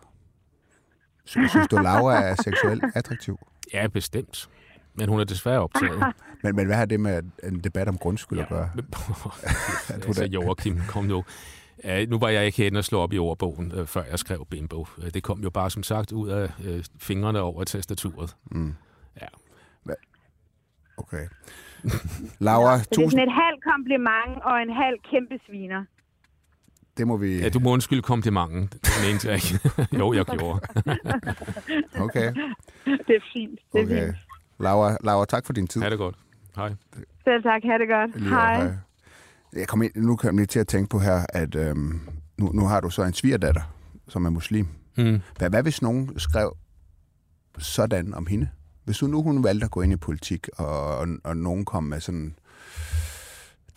Så synes du, Laura er seksuelt attraktiv? Ja, bestemt. Men hun er desværre optaget. Men, men hvad har det med en debat om grundskyld at gøre? Altså, Joachim, kom nu. Uh, nu var jeg ikke henne og slå op i ordbogen, uh, før jeg skrev bimbo. Uh, det kom jo bare, som sagt, ud af uh, fingrene over tastaturet. Mm. Ja. Okay. Laura, Så det er tusind... sådan et halvt kompliment og en halv kæmpe sviner. Det må vi... Ja, du må undskylde komplimenten. Det mente jeg ikke. jo, jeg gjorde. Okay. Det er fint. Det er okay. fint. Laura, Laura, tak for din tid. Ha' det godt. Hej. Selv tak. Ha' det godt. Lige Hej. hej. Jeg kom ind, nu kom jeg lige til at tænke på her, at øhm, nu, nu har du så en svigerdatter, som er muslim. Mm. Hvad, hvad hvis nogen skrev sådan om hende? Hvis nu hun valgte at gå ind i politik, og, og, og nogen kom med sådan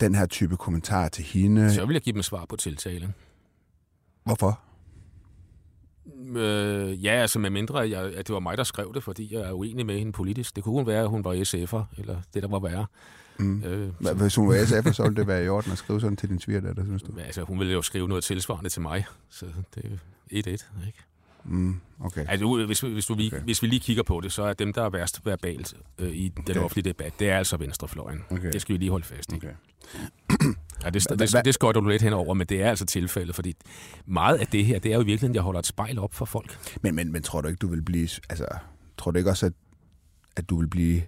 den her type kommentar til hende. Så vil jeg give dem svar på tiltale. Hvorfor? Øh, ja, altså med mindre, at, jeg, at det var mig, der skrev det, fordi jeg er uenig med hende politisk. Det kunne hun være, at hun var SF'er, eller det, der var værre. Mm. Øh, Hvis hun var SF, så ville det være i orden at skrive sådan til din svigerdatter, synes du? men altså, hun ville jo skrive noget tilsvarende til mig, så det er jo 1-1, ikke? Mm, okay. Altså, hvis, hvis, du, Okay. hvis vi lige kigger på det, så er dem, der er værst verbalt øh, i den Okay. offentlige debat, det er altså venstrefløjen. Okay. Det skal vi lige holde fast i. okay. Ja, det, det, hva- det skøjter du lidt henover, men det er altså tilfældet, fordi meget af det her, det er jo i virkeligheden, jeg holder et spejl op for folk. Men, men, men tror du ikke, du vil blive... Altså, tror du ikke også, at, at du vil blive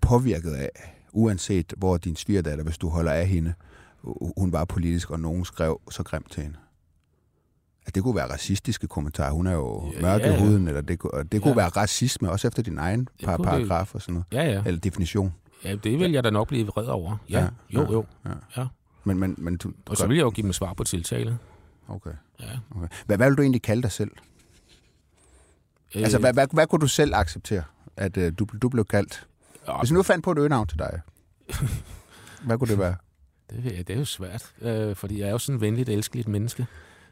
påvirket af, uanset hvor din svigerdatter, hvis du holder af hende, hun var politisk, og nogen skrev så grimt til hende? At det kunne være racistiske kommentarer. Hun er jo Ja, mørk i ja, ja. huden, eller det, kunne- det kunne Ja. være racisme, også efter din egen par, det- paragraf og sådan noget. Ja, ja. Eller definition. ja det vil jeg da nok blive vred over. Ja, Ja, jo, ja, jo. ja. Ja. Men, men, men du, Og så vil jeg jo give dem svar på tiltale. Okay. Ja. okay. Hvad, hvad vil du egentlig kalde dig selv? Øh, Altså, hvad, hvad, hvad kunne du selv acceptere, at uh, du, du blev kaldt? ja, Hvis du nu fandt på et øgenavn til dig, hvad kunne det være? det, jeg, det er jo svært, øh, fordi jeg er jo sådan et venligt, elskeligt menneske.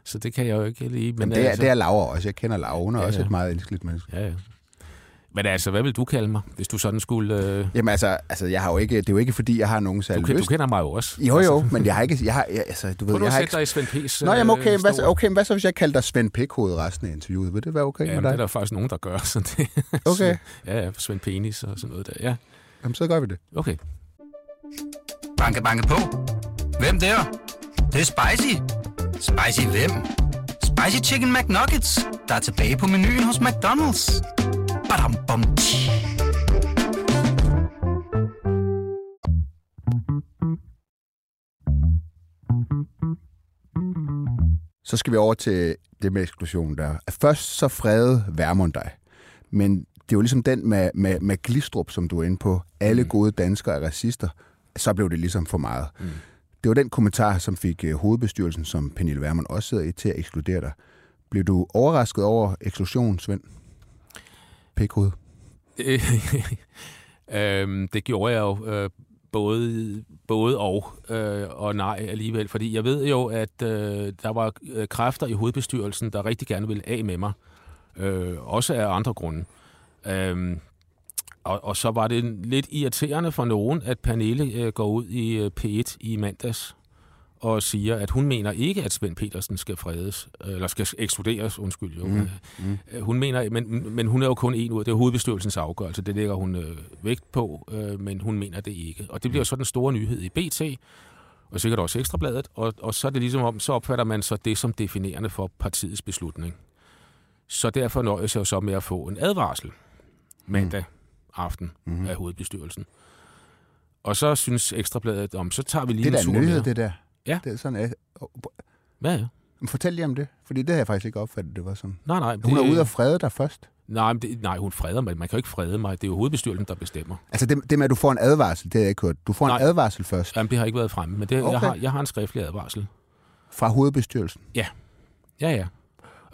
Så det kan jeg jo ikke lige. Men det, er, altså, det er Laura også. Jeg kender Laura. Hun er Ja, også ja. et meget elskeligt menneske. Ja, ja. Men altså, hvad vil du kalde mig, hvis du sådan skulle... Øh, Jamen altså, altså jeg har jo ikke, det er jo ikke fordi, jeg har nogen du, særlig du lyst. kender mig jo også. Jo, jo, men jeg har ikke, jeg har, jeg, altså, du ved, Prøv nu jeg at har sætte ikke... dig i Svend P's Nå, jamen okay, øh, hvad, så- stol. okay, hvad så, hvis jeg kalder dig Svend Pikhoved resten af interviewet? Vil det være okay Ja, med men det er dig? der faktisk nogen, der gør. Så det, Okay, ja, ja, Svend Penis og sådan noget der. Ja, jamen, så gør vi det. okay. Banke, banke på. Hvem der? Det, det er spicy. Spicy hvem? Spicy Chicken McNuggets, der er tilbage på menuen hos McDonald's. Badum, bom, tji. Så skal vi over til det med eksklusionen der. Først så fredede Værmund dig. Men det er jo ligesom den med, med, med Glistrup, som du er inde på. Alle gode danskere er racister. Så blev det ligesom for meget. Mm. Det var den kommentar, som fik øh, hovedbestyrelsen, som Pernille Wermund også sidder i, til at ekskludere dig. Blev du overrasket over eksklusionen, Svend? Pikhoved. øhm, det gjorde jeg jo øh, både, både og, øh, og nej alligevel. Fordi jeg ved jo, at øh, der var øh, kræfter i hovedbestyrelsen, der rigtig gerne ville af med mig. Øh, også af andre grunde. Øh, og, og så var det lidt irriterende for nogen, at Pernille øh, går ud i øh, P1 i mandags og siger, at hun mener ikke, at Svend Petersen skal fredes, øh, eller skal ekskluderes, undskyld jo. Mm. Mm. Hun mener, men, men hun er jo kun en ud, det er hovedbestyrelsens afgørelse, det lægger hun øh, vægt på, øh, men hun mener det ikke. Og det bliver så den store nyhed i BT, og sikkert også Ekstrabladet, og, og så er det ligesom om, så opfatter man så det som definerende for partiets beslutning. Så derfor nøjes jeg så med at få en advarsel. mandag aften Mhm. af hovedbestyrelsen. Og så synes Ekstrabladet, om så tager vi lige Det er en tur en nyhed, mere. det der. Ja. Det er sådan, at, Ja, ja. fortæl lige om det, fordi det har jeg faktisk ikke opfattet, det var sådan. Nej, nej. Hun er det- ude og frede dig først. Nej, men det, nej, hun freder mig. Man kan jo ikke frede mig. Det er jo hovedbestyrelsen, der bestemmer. Altså det, det med, at du får en advarsel, det har jeg ikke hørt. Du får en Nej. advarsel først Jamen, det har ikke været fremme, men det, okay. Jeg, har, jeg har en skriftlig advarsel. fra hovedbestyrelsen. Ja, ja.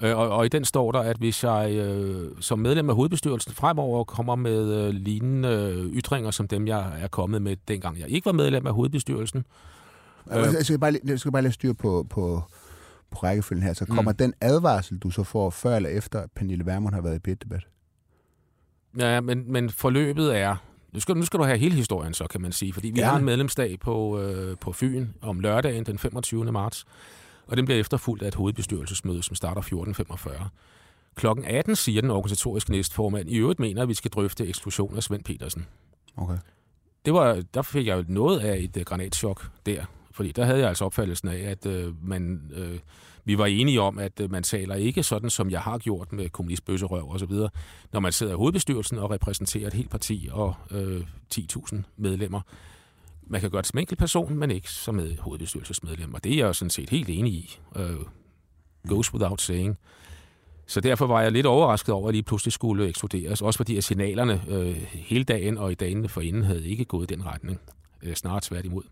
Øh, Og, og i den står der, at hvis jeg øh, som medlem af hovedbestyrelsen fremover kommer med øh, lignende øh, ytringer, som dem, jeg er kommet med, dengang jeg ikke var medlem af hovedbestyrelsen, Øh. Jeg skal bare jeg skal bare lige styre på, på, på rækkefølgen her. Så kommer mm. den advarsel, du så får før eller efter, at Pernille Vermund har været i bit-debat? Ja, men, men forløbet er... Nu skal, nu skal du have hele historien så, kan man sige. Fordi vi Gerne. har en medlemsdag på, øh, på Fyn om lørdagen den 25. marts. Og den bliver efterfulgt af et hovedbestyrelsesmøde, som starter 14.45. Klokken 18 siger den organisatoriske næstformand, i øvrigt mener, at vi skal drøfte eksklusion af Svend Petersen. Okay. Det var, der fik jeg jo noget af et uh, granatschok der. Fordi der havde jeg altså opfattelsen af, at uh, man, uh, vi var enige om, at uh, man taler ikke sådan, som jeg har gjort med kommunistbøsserøv og så videre, når man sidder i hovedbestyrelsen og repræsenterer et helt parti og uh, 10.000 medlemmer. Man kan gøre det som enkelt person, men ikke som med hovedbestyrelsesmedlem. Og det er jeg jo sådan set helt enig i. Uh, goes without saying. Så derfor var jeg lidt overrasket over, at lige pludselig skulle eksploderes. Også fordi at signalerne øh, hele dagen og i dagene forinden havde ikke gået i den retning. Øh, snarere tværtimod.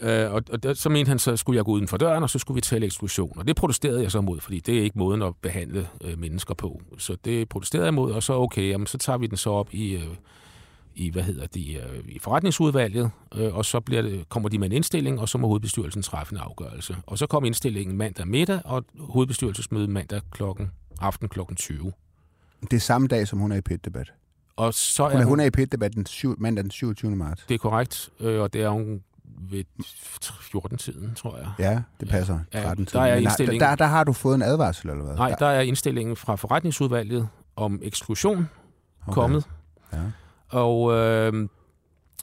Øh, og, og der, så mente han, så skulle jeg gå uden for døren, og så skulle vi tale eksklusion. Og det protesterede jeg så mod, fordi det er ikke måden at behandle øh, mennesker på. Så det protesterede jeg mod, og så okay, jamen, så tager vi den så op i, øh, i hvad hedder de, øh, i forretningsudvalget, øh, og så bliver det, kommer de med en indstilling, og så må hovedbestyrelsen træffe en afgørelse. Og så kom indstillingen mandag middag, og hovedbestyrelsesmøde mandag klokken, aften klokken 20. Det er samme dag, som hun er i pit-debat. Og så Hun er hun, er i pit-debat den syv, mandag den 27. marts. det er korrekt, øh, og det er hun ved 14-tiden, tror jeg. Ja, det passer. Ja, 13 der er Men der, indstillingen- der, der har du fået en advarsel, eller hvad? Nej, der er indstillingen fra forretningsudvalget om eksklusion okay. kommet. Ja. Og, øh,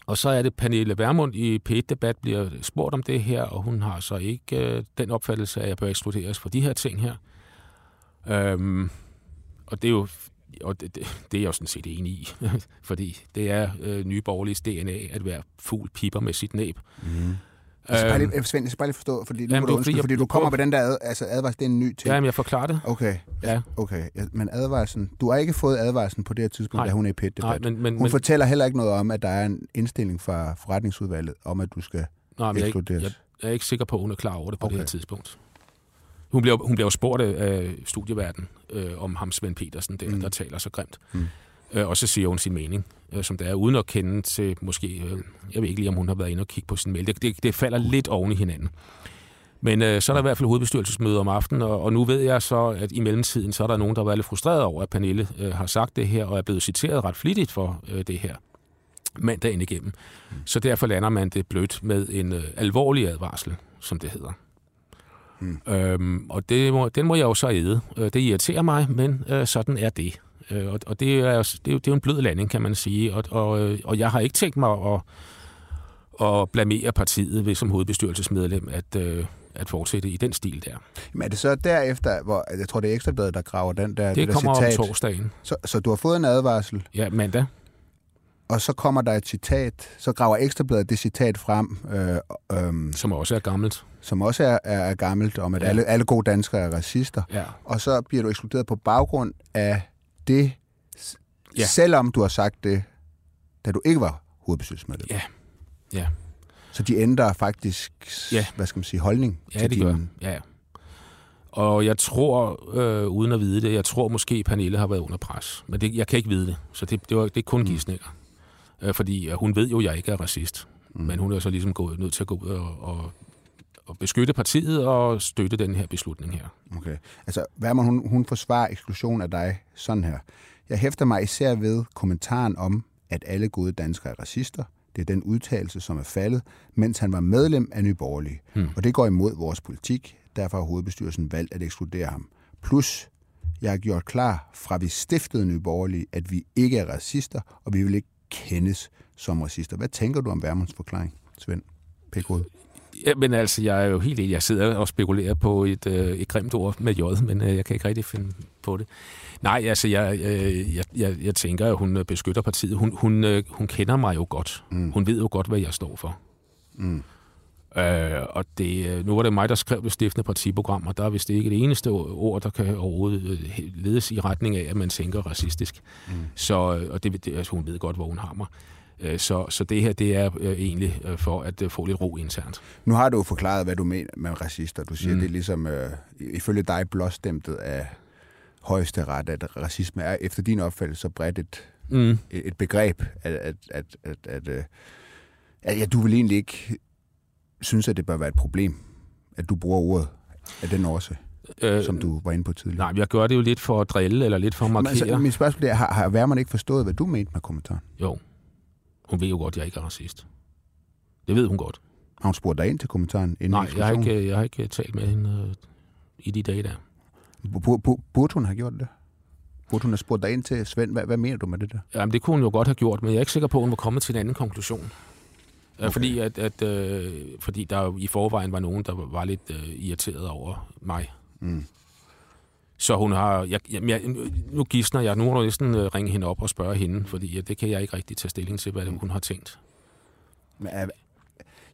og så er det Pernille Vermund i P1-debat bliver spurgt om det her, og hun har så ikke øh, den opfattelse af, at jeg bør ekskluderes for de her ting her. Øh, og det er jo og det, det, det er jeg jo sådan set enig i, fordi det er øh, nye borgerliges DNA at være fugl piper med sit næb. Mm. Jeg skal bare Øhm, lige, Svend, jeg skal bare lige forstå, fordi, nu Jamen, du fordi, undskylde, jeg- fordi du kommer med den der ad, altså advarsel, det er en ny ting. ja, men jeg forklarer det. Okay, Ja. okay. Men advarslen, du har ikke fået advarslen på det her tidspunkt, Nej. da hun er i Nej, pit-debat. men, men, Hun men, fortæller heller ikke noget om, at der er en indstilling fra forretningsudvalget om, at du skal nej, men jeg, er ikke- ekskluderes. jeg, jeg er ikke sikker på, at hun er klar over det på okay. det her tidspunkt. Hun bliver, hun bliver jo spurgt af studieverden øh, om ham Svend Petersen, der. Mm. der taler så grimt. Mm. Øh, og så siger hun sin mening, øh, som det er, uden at kende til måske, øh, jeg ved ikke lige, om hun har været inde og kigge på sin mail. Det, det, det falder lidt oven i hinanden. Men øh, så er der i hvert fald hovedbestyrelsesmøde om aftenen, og, og nu ved jeg så, at i mellemtiden, så er der nogen, der har været lidt frustreret over, at Pernille øh, har sagt det her, og er blevet citeret ret flittigt for øh, det her mandagen igennem. Så derfor lander man det blødt med en øh, alvorlig advarsel, som det hedder. Mm. Øhm, og det må, den må jeg jo så æde. Øh, Det irriterer mig, men øh, sådan er det. Øh, og og det, er, det, er jo, det er jo en blød landing, kan man sige. Og, og, øh, og jeg har ikke tænkt mig at, at blamere partiet ved som hovedbestyrelsesmedlem at, øh, at fortsætte i den stil der. Men er det så derefter, hvor jeg tror, det er Ekstrabladet, der graver den der, Det, det der kommer citat? om torsdagen. Så, så du har fået en advarsel, Ja, mandag. og så kommer der et citat, så graver Ekstrabladet det citat frem, øh, øh, Som også er gammelt. som også er, er, er gammelt, om at Ja. alle, alle gode danskere er racister. Ja. Og så bliver du ekskluderet på baggrund af det, Ja. selvom du har sagt det, da du ikke var hovedbestyrelsesmedlem. Ja. Ja. Så de ændrer faktisk, Ja. hvad skal man sige, holdning Ja, til det din... gør. Ja. Og jeg tror, øh, uden at vide det, jeg tror måske, Pernille har været under pres. Men det, jeg kan ikke vide det. Så det, det, var, det er kun mm. gidsninger. Øh, fordi øh, hun ved jo, at jeg ikke er racist. Mm. Men hun er så ligesom gået, nødt til at gå ud og, og, og beskytte partiet og støtte den her beslutning her. Okay. Altså, Vermund, hun, hun forsvarer eksklusion af dig sådan her. Jeg hæfter mig især ved kommentaren om, at alle gode danskere er racister. Det er den udtalelse, som er faldet, mens han var medlem af Nye Borgerlige. Hmm. Og det går imod vores politik. Derfor har hovedbestyrelsen valgt at ekskludere ham. Plus, jeg har gjort klar fra vi stiftede Nye Borgerlige, at vi ikke er racister, og vi vil ikke kendes som racister. Hvad tænker du om Vermunds forklaring, Svend Pækhoved? Ja, men altså, jeg er jo helt enig. Jeg sidder og spekulerer på et, øh, et grimt ord med J, men øh, jeg kan ikke rigtig finde på det. Nej, altså, jeg, øh, jeg, jeg, jeg tænker, at hun beskytter partiet. Hun, hun, øh, hun kender mig jo godt. Mm. Hun ved jo godt, hvad jeg står for. Mm. Øh, og det, øh, nu var det mig, der skrev det stiftende partiprogram, og der er vist ikke det eneste ord, der kan overhovedet øh, ledes i retning af, at man tænker racistisk. Mm. Så, øh, og det, det, altså, hun ved godt, hvor hun har mig. Så, så det her, det er øh, egentlig for at få lidt ro internt. Nu har du forklaret, hvad du mener med racister. Du siger, mm. det er ligesom, øh, ifølge dig, blåstemtet af højeste ret, at racisme er efter din opfattelse så bredt et, mm. et, begreb, at, at, at, at, at, at, at ja, du vil egentlig ikke synes, at det bør være et problem, at du bruger ordet af den årsag? Øh, som du var inde på tidligere. Nej, jeg gør det jo lidt for at drille, eller lidt for at markere. Men altså, min spørgsmål er, har, har Værman ikke forstået, hvad du mente med kommentaren? Jo. Hun ved jo godt, at jeg ikke er racist. Det ved hun godt. Har hun spurgt dig ind til kommentaren? Inden Nej, jeg har, ikke, jeg har ikke talt med hende øh, i de dage der. Burde hun have gjort det? Burde hun have spurgt dig ind til, Svend, hvad, hvad mener du med det der? Jamen, det kunne hun jo godt have gjort, men jeg er ikke sikker på, at hun var kommet til en anden konklusion. Okay. Fordi, at, at, øh, fordi der i forvejen var nogen, der var lidt øh, irriteret over mig. Mm. Så hun har... Jeg, jeg, nu gidsner jeg. Nu må du næsten øh, ringe hende op og spørge hende, fordi ja, det kan jeg ikke rigtig tage stilling til, hvad det, hun har tænkt. Men er,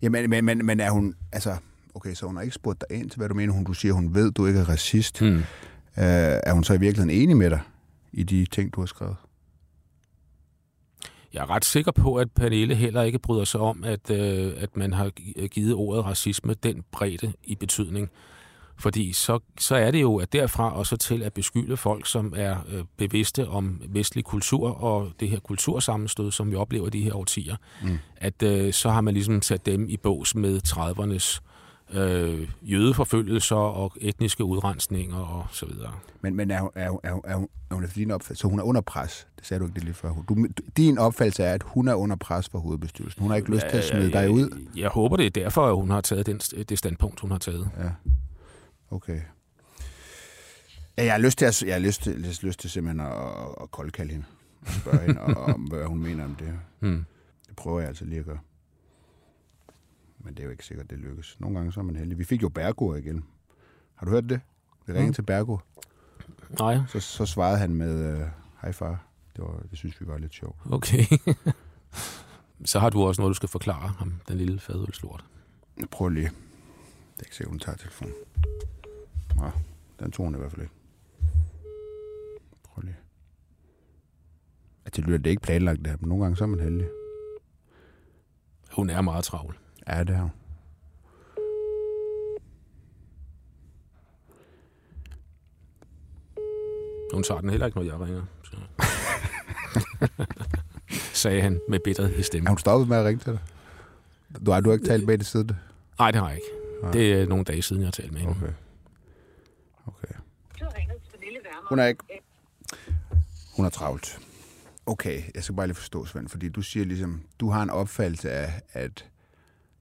jamen, men, men, men er hun... Altså, okay, så hun har ikke spurgt dig ind til, hvad du mener. Hun, du siger, hun ved, du ikke er racist. Mm. Øh, er hun så i virkeligheden enig med dig i de ting, du har skrevet? Jeg er ret sikker på, at Pernille heller ikke bryder sig om, at, øh, at man har givet ordet racisme den bredde i betydning. Fordi så, så er det jo at derfra og så til at beskylde folk, som er øh, bevidste om vestlig kultur og det her kultursammenstød, som vi oplever de her årtier, mm. at øh, så har man ligesom sat dem i bås med 30'ernes øh, jødeforfølgelser og etniske udrensninger og så videre. Men, men er, er, er, er, er, hun, er hun efter din opfattelse, så hun er under pres? Det sagde du ikke det lige før. Du, din opfattelse er, at hun er under pres for hovedbestyrelsen. Hun har ikke lyst til at smide dig ud? Jeg, jeg håber, det er derfor, at hun har taget den, det standpunkt, hun har taget. Ja, okay. Ja, jeg har lyst til, at, jeg har lyst til, lyst, lyst til simpelthen at, at koldkalde hende og spørge hende om, hvad hun mener om det. Hmm. Det prøver jeg altså lige at gøre. Men det er jo ikke sikkert, det lykkes. Nogle gange så er man heldig. Vi fik jo Bergo igen. Har du hørt det? Vi ringede mm. til Bergo. Nej. Så, så svarede han med, øh, hej far. Det, var, det synes vi var lidt sjovt. Okay. så har du også noget, du skal forklare ham, den lille fadølslort. Prøv lige. Det er ikke sikkert, hun tager telefonen. Nå, den tog hun i hvert fald ikke. Prøv lige. At det lyder, det er ikke planlagt det her, men nogle gange så er man heldig. Hun er meget travl. Ja, det har hun. tager den heller ikke, når jeg ringer. Så. Sagde han med bitterhed i stemmen. Er hun stoppet med at ringe til dig? Du har, du har ikke talt med det siden? Nej, det har jeg ikke. Nej. Det er nogle dage siden, jeg har talt med hende. Okay. Okay. Hun er ikke... Hun er travlt. Okay, jeg skal bare lige forstå, Svend, fordi du siger ligesom, du har en opfattelse af, at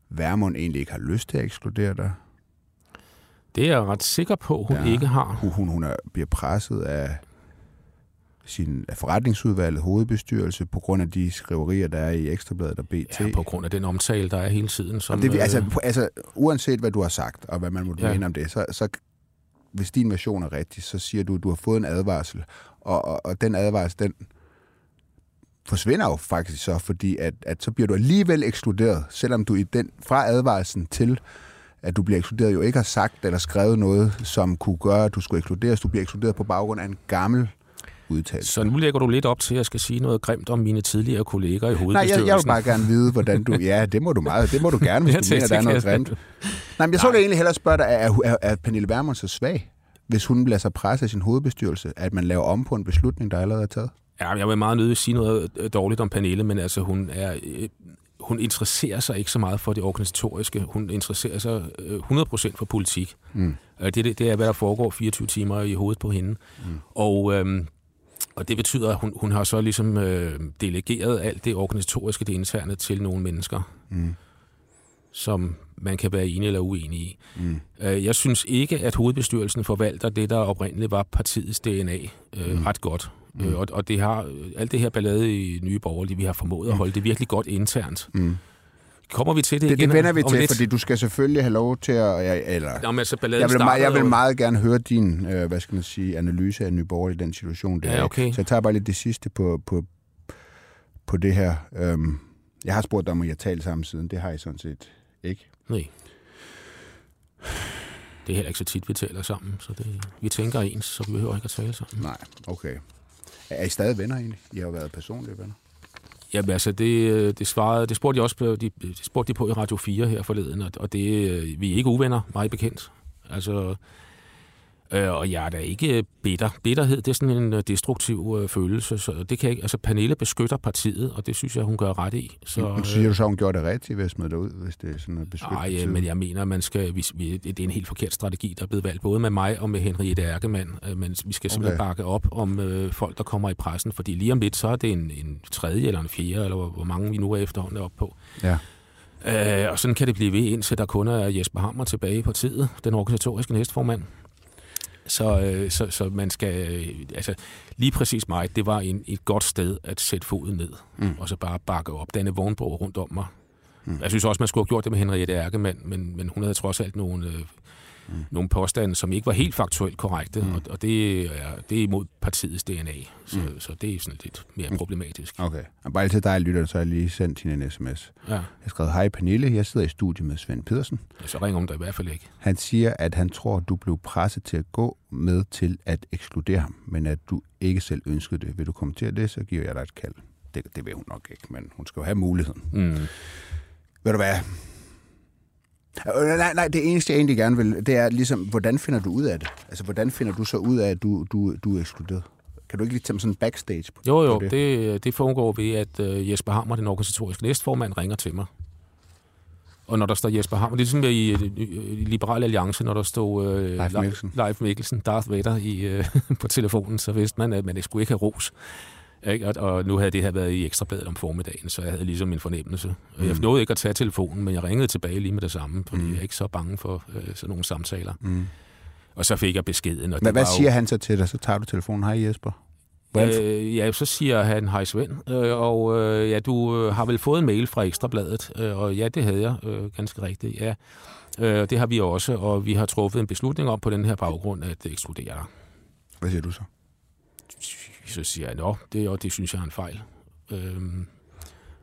Værmund egentlig ikke har lyst til at ekskludere dig? Det er jeg ret sikker på, hun ja, ikke har. Hun, hun, hun er, bliver presset af sin af forretningsudvalget, hovedbestyrelse, på grund af de skriverier, der er i Ekstrabladet og BT. Ja, på grund af den omtale, der er hele tiden. Som, det, altså, øh... altså, uanset hvad du har sagt, og hvad man må ja. mene om det, så, så hvis din version er rigtig, så siger du, at du har fået en advarsel, og, og, og den advarsel, den forsvinder jo faktisk så, fordi at, at så bliver du alligevel ekskluderet, selvom du i den fra advarslen til at du bliver ekskluderet, jo ikke har sagt eller skrevet noget, som kunne gøre, at du skulle ekskluderes. Du bliver ekskluderet på baggrund af en gammel udtalelse. Så nu lægger du lidt op til, at jeg skal sige noget grimt om mine tidligere kolleger i hovedbestyrelsen. Nej, jeg, jeg vil bare gerne vide, hvordan du... Ja, det må du meget. Det må du gerne, hvis du mener, der er noget grimt. Nej, men jeg så det egentlig hellere spørge dig, er, er, er Pernille Vermund så svag, hvis hun lader sig presse af sin hovedbestyrelse, at man laver om på en beslutning, der allerede er taget? Ja, jeg vil meget nødig sige noget øh, dårligt om Pernille, men altså hun er øh, hun interesserer sig ikke så meget for det organisatoriske. Hun interesserer sig 100% øh, for politik. Mm. Det, det, det er, hvad der foregår 24 timer i hovedet på hende. Mm. Og, øhm, og det betyder, at hun, hun har så ligesom øh, delegeret alt det organisatoriske, det interne, til nogle mennesker, mm. som man kan være enig eller uenig i. Mm. Jeg synes ikke, at hovedbestyrelsen forvalter det, der oprindeligt var partiets DNA øh, mm. ret godt. Mm. Øh, og, og det har alt det her ballade i Nye Borgerlige, vi har formået at mm. holde det virkelig godt internt. Mm. kommer vi til det, Det, igen? det vender vi til, lidt? fordi du skal selvfølgelig have lov til at... Eller, Jamen, altså, balladen jeg, vil, meget, jeg vil meget gerne høre din, øh, hvad skal man sige, analyse af Nyborg i den situation. Der Ja, okay. Så jeg tager bare lidt det sidste på, på, på det her. Øhm, jeg har spurgt dig, om I har talt sammen siden. Det har I sådan set ikke. Nej. Det er heller ikke så tit, vi taler sammen, så det, vi tænker ens, så vi behøver ikke at tale sammen. Nej, okay. Er I stadig venner egentlig? I har jo været personlige venner. Jamen altså, det, det, svarede, det spurgte de også på, de, det spurgte de på i Radio 4 her forleden, og, det, øh, vi er ikke uvenner, meget bekendt. Altså, og jeg er da ikke bitter. Bitterhed, det er sådan en øh, destruktiv øh, følelse, så det kan ikke, altså Pernille beskytter partiet, og det synes jeg, hun gør ret i. Så, øh, siger du så, hun gjorde det rigtigt ved at smide dig ud, hvis det er sådan noget beskyttet? Nej, ja, men jeg mener, man skal, vi, vi, det er en helt forkert strategi, der er blevet valgt, både med mig og med Henriette Ærkemann. Øh, Men vi skal simpelthen Okay. bakke op om øh, folk, der kommer i pressen, fordi lige om lidt, så er det en, en tredje eller en fjerde, eller hvor, hvor mange vi nu er efterhånden er oppe på. Ja. Øh, og sådan kan det blive ved, indtil der kun er Jesper Hammer tilbage i partiet, den organisatoriske næstformand. Så, øh, så, så man skal, øh, altså lige præcis mig, det var en, et godt sted at sætte foden ned, Mm. og så bare bakke op. Danne Vognborg rundt om mig. Mm. Jeg synes også, man skulle have gjort det med Henriette Ærkemann, men, men hun havde trods alt nogle, øh, mm. nogle påstande, som ikke var helt faktuelt korrekte, mm. og, og det, er, det er imod partiets DNA, så, mm. så det er sådan lidt mere problematisk. Okay. Og bare til dig, lytter, så har jeg lige sendt hende en sms. Ja, Jeg har skrevet, hej Pernille, jeg sidder i studiet med Svend Pedersen. så ringer hun da i hvert fald ikke. Han siger, at han tror, du blev presset til at gå med til at ekskludere ham, men at du ikke selv ønskede det. Vil du kommentere det, så giver jeg dig et kald. Det, det vil hun nok ikke, men hun skal jo have muligheden. Mm. Ved du hvad? Øh, Nej, nej, det eneste, jeg egentlig gerne vil, det er ligesom, hvordan finder du ud af det? Altså, hvordan finder du så ud af, at du, du, du er ekskluderet? Kan du ikke lige tage sådan backstage på, Jo, jo, på det, det? det, foregår ved, at øh, Jesper Hammer, den organisatoriske næstformand, ringer til mig. Og når der står Jesper Hammer, det er ligesom i, i, i Liberal Alliance, når der stod øh, Leif Mikkelsen. Leif Mikkelsen, Darth Vader i, øh, på telefonen, så vidste man, at man ikke skulle ikke have ros. Ikke? Og, og nu havde det her været i Ekstrabladet om formiddagen, så jeg havde ligesom en fornemmelse. Mm. Jeg nåede ikke at tage telefonen, men jeg ringede tilbage lige med det samme, fordi mm. jeg er ikke så bange for øh, sådan nogle samtaler. Mm. Og så fik jeg beskeden. Og Hvad, hvad var jo- siger han så til dig? Så tager du telefonen. Hej Jesper. Hvordan, Øh, ja, så siger han, hej Svend, øh, og øh, ja, du øh, har vel fået en mail fra Ekstrabladet, øh, og ja, det havde jeg, øh, ganske rigtigt, ja. Øh, det har vi også, og vi har truffet en beslutning om på den her baggrund at ekskludere dig. hvad siger du så? Så siger jeg, nå, det, og det synes jeg er en fejl. Øhm,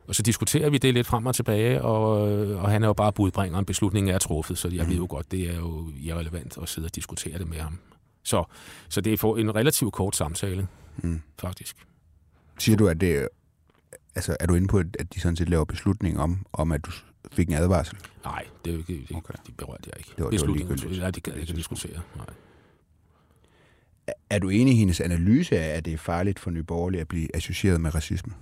og så diskuterer vi det lidt frem og tilbage, og, øh, og han er jo bare budbringer, beslutningen er truffet, så jeg ved jo godt, det er jo irrelevant at sidde og diskutere det med ham. Så, så det er en relativt kort samtale, Mm. faktisk. Siger du, at det altså, er du inde på, at de sådan set laver beslutning om, om at du fik en advarsel? Nej, det, ikke- det, Okay. det berørte jeg ikke. det var Beslutningen- ligegyldigt. Nej, det gad jeg ikke at diskutere. Nej. Er du enig i hendes analyse af, at det er farligt for Nye Borgerlige at blive associeret med racisme?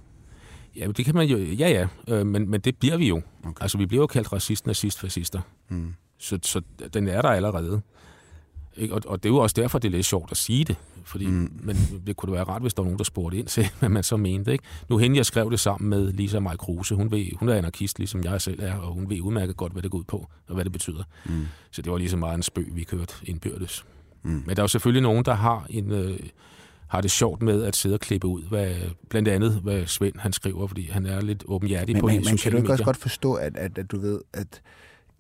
Ja, det kan man jo... Ja, ja, øh, men, men det bliver vi jo. Okay. Altså, vi bliver jo kaldt racist, nazist, fascister. Mm. Så, så den er der allerede. Ikke? Og, og det er jo også derfor, det er lidt sjovt at sige det. Fordi, Mm. Men det kunne være rart, hvis der var nogen, der spurgte ind til, hvad man så mente. Ikke? Nu hende, jeg skrev det sammen med Lisa Maj Kruse. Hun, ved, hun er anarkist, ligesom jeg selv er, og hun ved udmærket godt, hvad det går ud på, og hvad det betyder. Mm. Så det var ligesom meget en spøg, vi kørte indbyrdes. Mm. Men der er jo selvfølgelig nogen, der har en... Øh, har det sjovt med at sidde og klippe ud, hvad, blandt andet hvad Svend han skriver, fordi han er lidt åbenhjertig Men, på men, de men kan du ikke også godt forstå, at, at, at du ved, at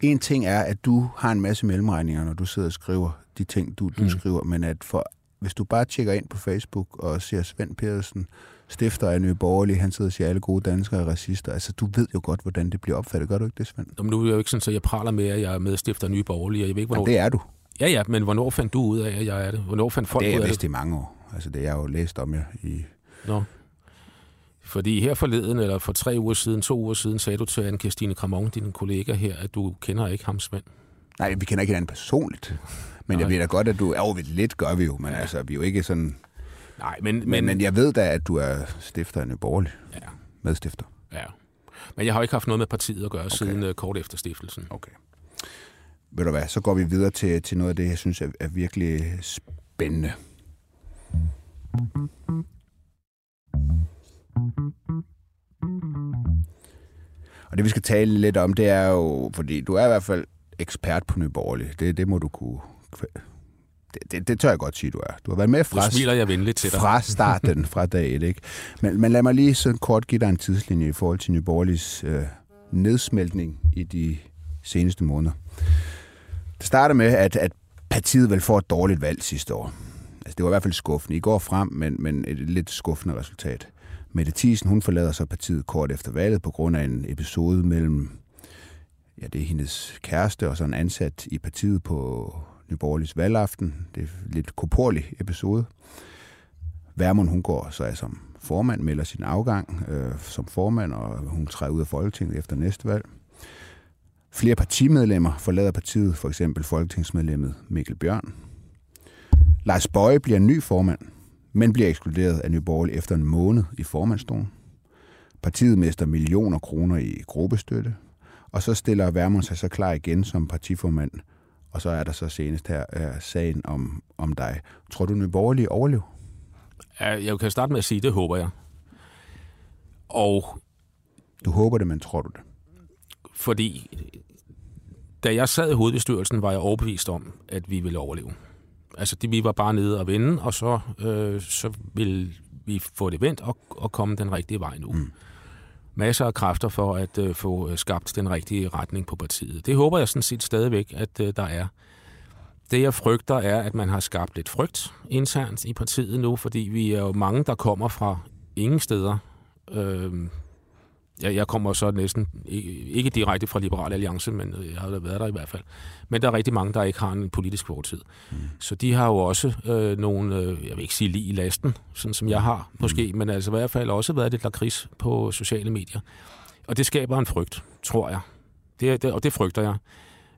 en ting er, at du har en masse mellemregninger, når du sidder og skriver de ting, du, du mm. Skriver, men at for, hvis du bare tjekker ind på Facebook og ser Svend Pedersen, stifter af Nye Borgerlige, han sidder og siger, at alle gode danskere er racister. Altså, du ved jo godt, hvordan det bliver opfattet. Gør du ikke det, Svend? Nå, men nu er jeg jo ikke sådan, at jeg praler med, at jeg er medstifter af Nye Borgerlige, jeg ved ikke, Jamen, hvornår... det er du. Ja, ja, men hvornår fandt du ud af, at jeg er det? Hvornår fandt folk det er ud jeg af vidst det? i mange år. Altså, det er jeg jo læst om jer i... Nå. Fordi her forleden, eller for tre uger siden, to uger siden, sagde du til Anne-Christine Kramon, din kollega her, at du kender ikke ham, Svend. Nej, vi kender ikke hinanden personligt. Men Nej. jeg ved da godt, at du... Jo, lidt gør vi jo, men ja. altså, vi er jo ikke sådan... Nej, men... Men, men, men jeg ved da, at du er stifter af Nye Borgerlige. Ja, Medstifter. ja. Men jeg har ikke haft noget med partiet at gøre okay. siden uh, kort efter stiftelsen. Okay. Ved du hvad, så går vi videre til, til noget af det, jeg synes er, er virkelig spændende. Og det vi skal tale lidt om, det er jo, fordi du er i hvert fald ekspert på Nye Borgerlige. Det, det må du kunne... Det, det, det tør jeg godt sige, du er. Du har været med fra, smiler jeg venligt til dig. fra starten, fra dag et, ikke? Men, men lad mig lige sådan kort give dig en tidslinje i forhold til Nye Borgerliges øh, nedsmeltning i de seneste måneder. Det starter med, at, at partiet vel får et dårligt valg sidste år. Altså, det var i hvert fald skuffende. I går frem, men, men et lidt skuffende resultat. Mette Thiesen, hun forlader så partiet kort efter valget på grund af en episode mellem, ja, det er hendes kæreste og så en ansat i partiet på Nyborgerligs valgaften. Det er en lidt koporlig episode. Værmund, hun går så er som formand, melder sin afgang øh, som formand, og hun træder ud af Folketinget efter næste valg. Flere partimedlemmer forlader partiet, for eksempel folketingsmedlemmet Mikkel Bjørn. Lars Bøje bliver ny formand, men bliver ekskluderet af Nyborgerlig efter en måned i formandstolen. Partiet mister millioner kroner i gruppestøtte, og så stiller Værmund sig så klar igen som partiformand, og så er der så senest her uh, sagen om, om dig. Tror du, Nyborgerlig overlever? Jeg kan starte med at sige, det håber jeg. Og Du håber det, men tror du det? Fordi da jeg sad i hovedbestyrelsen, var jeg overbevist om, at vi ville overleve. Altså, det, vi var bare nede og vende, og så, øh, så ville vi få det vendt og, og komme den rigtige vej nu. Mm. Masser af kræfter for at øh, få skabt den rigtige retning på partiet. Det håber jeg sådan set stadigvæk, at øh, der er. Det jeg frygter er, at man har skabt lidt frygt internt i partiet nu, fordi vi er jo mange, der kommer fra ingen steder. Øh, jeg, jeg kommer så næsten ikke direkte fra Liberal Alliance, men jeg har været der i hvert fald. Men der er rigtig mange, der ikke har en politisk fortid. Mm. Så de har jo også øh, nogle, øh, jeg vil ikke sige lige i lasten, sådan som jeg har måske, mm. men altså i hvert fald også været lidt lakrids på sociale medier. Og det skaber en frygt, tror jeg. Det, det, og det frygter jeg.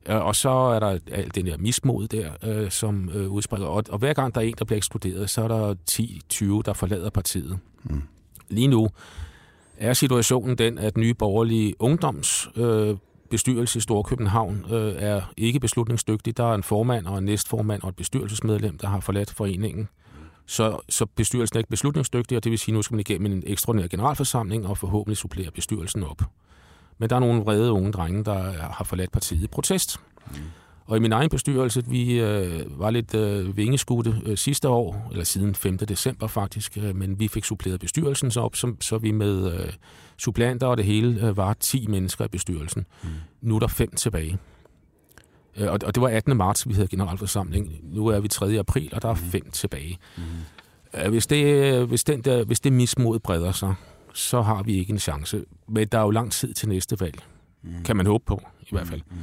Øh, Og så er der alt den der mismod der, øh, som øh, udspringer. Og, og hver gang der er en, der bliver ekskluderet, så er der 10-20, der forlader partiet. Mm. Lige nu er situationen den, at nye borgerlige ungdoms øh, bestyrelse i Storkøbenhavn øh, er ikke beslutningsdygtig. Der er en formand og en næstformand og et bestyrelsesmedlem, der har forladt foreningen. Så, så bestyrelsen er ikke beslutningsdygtig, og det vil sige, at nu skal man igennem en ekstraordinær generalforsamling og forhåbentlig supplere bestyrelsen op. Men der er nogle vrede unge drenge, der har forladt partiet i protest. Mm. Og i min egen bestyrelse, vi øh, var lidt øh, vingeskudte øh, sidste år, eller siden 5. december faktisk, øh, men vi fik suppleret bestyrelsen så op, så, så vi med øh, supplanter og det hele øh, var 10 mennesker i bestyrelsen. Mm. Nu er der fem tilbage. Øh, og, og det var 18. marts, vi havde generalforsamling. Nu er vi 3. april, og der er fem tilbage. Mm. Øh, hvis, det, hvis, den der, hvis det mismod breder sig, så har vi ikke en chance. Men der er jo lang tid til næste valg. Mm. Kan man håbe på, i hvert fald. Mm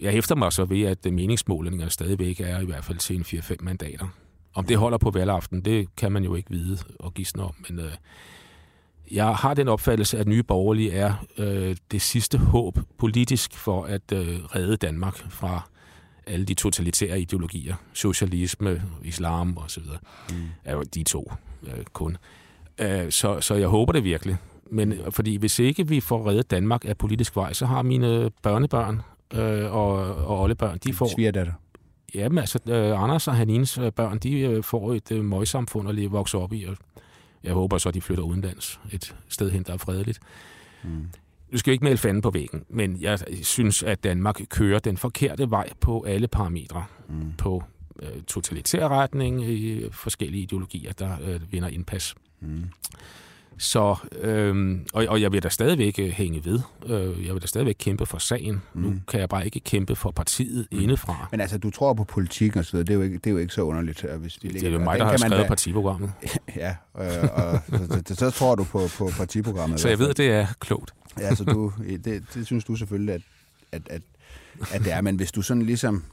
jeg hæfter mig så ved, at meningsmålingerne stadigvæk er i hvert fald til en 4-5 mandater. Om det holder på valgaften, det kan man jo ikke vide og gisne om, men øh, jeg har den opfattelse, at nye borgerlige er øh, det sidste håb politisk for at øh, redde Danmark fra alle de totalitære ideologier, socialisme, islam osv. Mm. er jo de to øh, kun. Øh, så, så jeg håber det virkelig. Men fordi hvis ikke vi får reddet Danmark af politisk vej, så har mine børnebørn øh, og, og oldebørn, de får... Svigerdatter. Jamen altså, øh, Anders og Hanines øh, børn, de øh, får et øh, møgsamfund at leve vokse op i, og jeg håber så, at de flytter udenlands et sted hen, der er fredeligt. Mm. Nu skal jeg ikke male fanden på væggen, men jeg synes, at Danmark kører den forkerte vej på alle parametre. Mm. På øh, totalitær retning, i forskellige ideologier, der øh, vinder indpas. Mm. Så, øhm, og, og jeg vil da stadigvæk øh, hænge ved. Øh, jeg vil da stadigvæk kæmpe for sagen. Mm. Nu kan jeg bare ikke kæmpe for partiet mm. indefra. Men altså, du tror på politik og så videre. Det er jo ikke, det er jo ikke så underligt. Hvis vi det er jo mig, der har skrevet da... partiprogrammet. ja, øh, og så, så, så tror du på, på partiprogrammet. Så jeg ved, det er klogt. ja, så du, det, det synes du selvfølgelig, at, at, at, at det er. Men hvis du sådan ligesom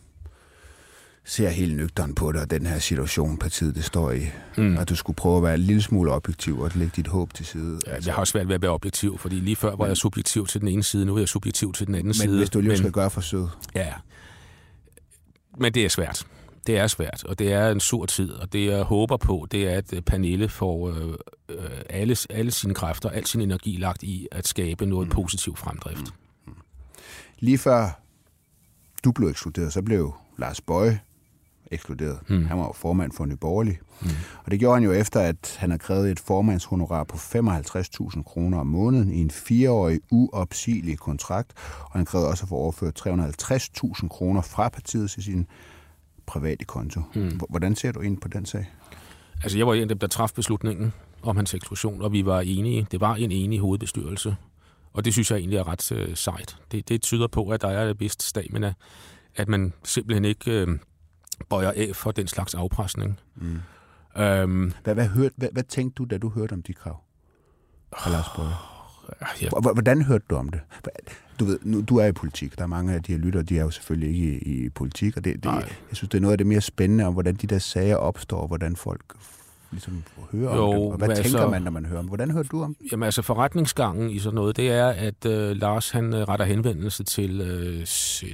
ser helt nøgteren på og den her situation, partiet det står i, mm. og du skulle prøve at være en lille smule objektiv og lægge dit håb til side. Ja, jeg har også svært ved at være objektiv, fordi lige før var jeg subjektiv til den ene side, nu er jeg subjektiv til den anden men side. Men hvis du lige skal gøre forsøget. Ja, men det er svært. Det er svært, og det er en sur tid, og det jeg håber på, det er, at Pernille får øh, øh, alle, alle sine kræfter, al sin energi lagt i at skabe noget mm. positiv fremdrift. Mm. Lige før du blev ekskluderet, så blev Lars Bøje ekskluderet. Mm. Han var jo formand for Nye Borgerlige. Mm. Og det gjorde han jo efter, at han har krævet et formandshonorar på 55.000 kroner om måneden i en fireårig uopsigelig kontrakt. Og han krævede også at få overført 350.000 kroner fra partiet til sin private konto. Mm. Hvordan ser du ind på den sag? Altså, jeg var en af dem, der traf beslutningen om hans eksklusion, og vi var enige. Det var en enig hovedbestyrelse. Og det synes jeg egentlig er ret øh, sejt. Det, det tyder på, at der er et vist stamina, at man simpelthen ikke øh, bøjer af for den slags afpresning. Mm. Øhm, hvad, hvad, hørte, hvad, hvad tænkte du, da du hørte om de krav? Lars? Ja. Hvordan hørte du om det? Du ved, nu, du er i politik. Der er mange af de her lyttere, de er jo selvfølgelig ikke i, i politik, og det, det, jeg synes, det er noget af det mere spændende om, hvordan de der sager opstår, og hvordan folk ligesom høre jo, om det? Og hvad altså, tænker man, når man hører om Hvordan hørte du om Jamen altså forretningsgangen i sådan noget, det er, at øh, Lars han øh, retter henvendelse til, øh,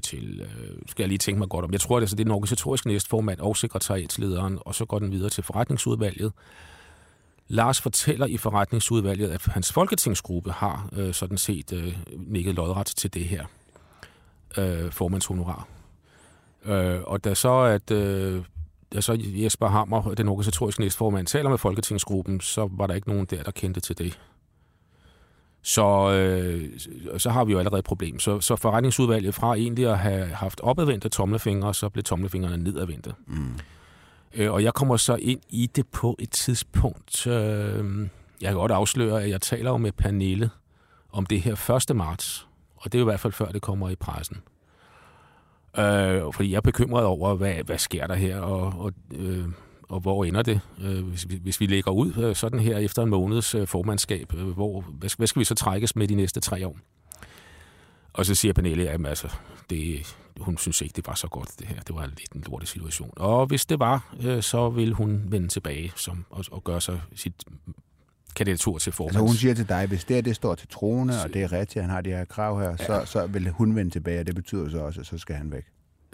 til øh, skal jeg lige tænke mig godt om, jeg tror, det er, det er den organisatoriske næstformand og sekretariatslederen, og så går den videre til forretningsudvalget. Lars fortæller i forretningsudvalget, at hans folketingsgruppe har øh, sådan set øh, nikket lodret til det her øh, formandshonorar. Øh, og da så at øh, da så Jesper Hammer, den organisatoriske næstformand, taler med Folketingsgruppen, så var der ikke nogen der, der kendte til det. Så, øh, så har vi jo allerede et problem. Så, så forretningsudvalget fra egentlig at have haft opadvendte tommelfingre, så blev tommelfingrene nedadvendte. Mm. Øh, og jeg kommer så ind i det på et tidspunkt. Øh, jeg kan godt afsløre, at jeg taler jo med Pernille om det her 1. marts. Og det er jo i hvert fald før det kommer i pressen. Øh, fordi jeg er bekymret over, hvad, hvad sker der her, og, og, øh, og hvor ender det, øh, hvis, hvis vi lægger ud øh, sådan her efter en måneds øh, formandskab. Øh, hvor, hvad, hvad skal vi så trækkes med de næste tre år? Og så siger Pernille, at altså, det, hun synes ikke, det var så godt det her. Det var lidt en lortig situation. Og hvis det var, øh, så vil hun vende tilbage som, og, og gøre sig sit kandidatur til formand. Altså hun siger til dig, hvis det her det står til trone, og det er rigtigt, han har de her krav her, ja. så, så vil hun vende tilbage, og det betyder så også, at så skal han væk.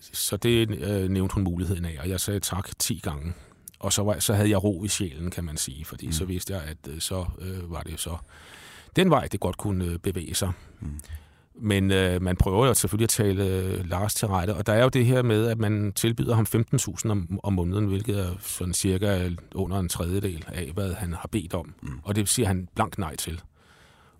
Så det øh, nævnte hun muligheden af, og jeg sagde tak 10 gange. Og så, var, så havde jeg ro i sjælen, kan man sige, fordi mm. så vidste jeg, at øh, så øh, var det så den vej, det godt kunne øh, bevæge sig. Mm. Men øh, man prøver jo selvfølgelig at tale øh, Lars til rette, og der er jo det her med, at man tilbyder ham 15.000 om, om måneden, hvilket er sådan cirka under en tredjedel af, hvad han har bedt om. Mm. Og det siger han blankt nej til,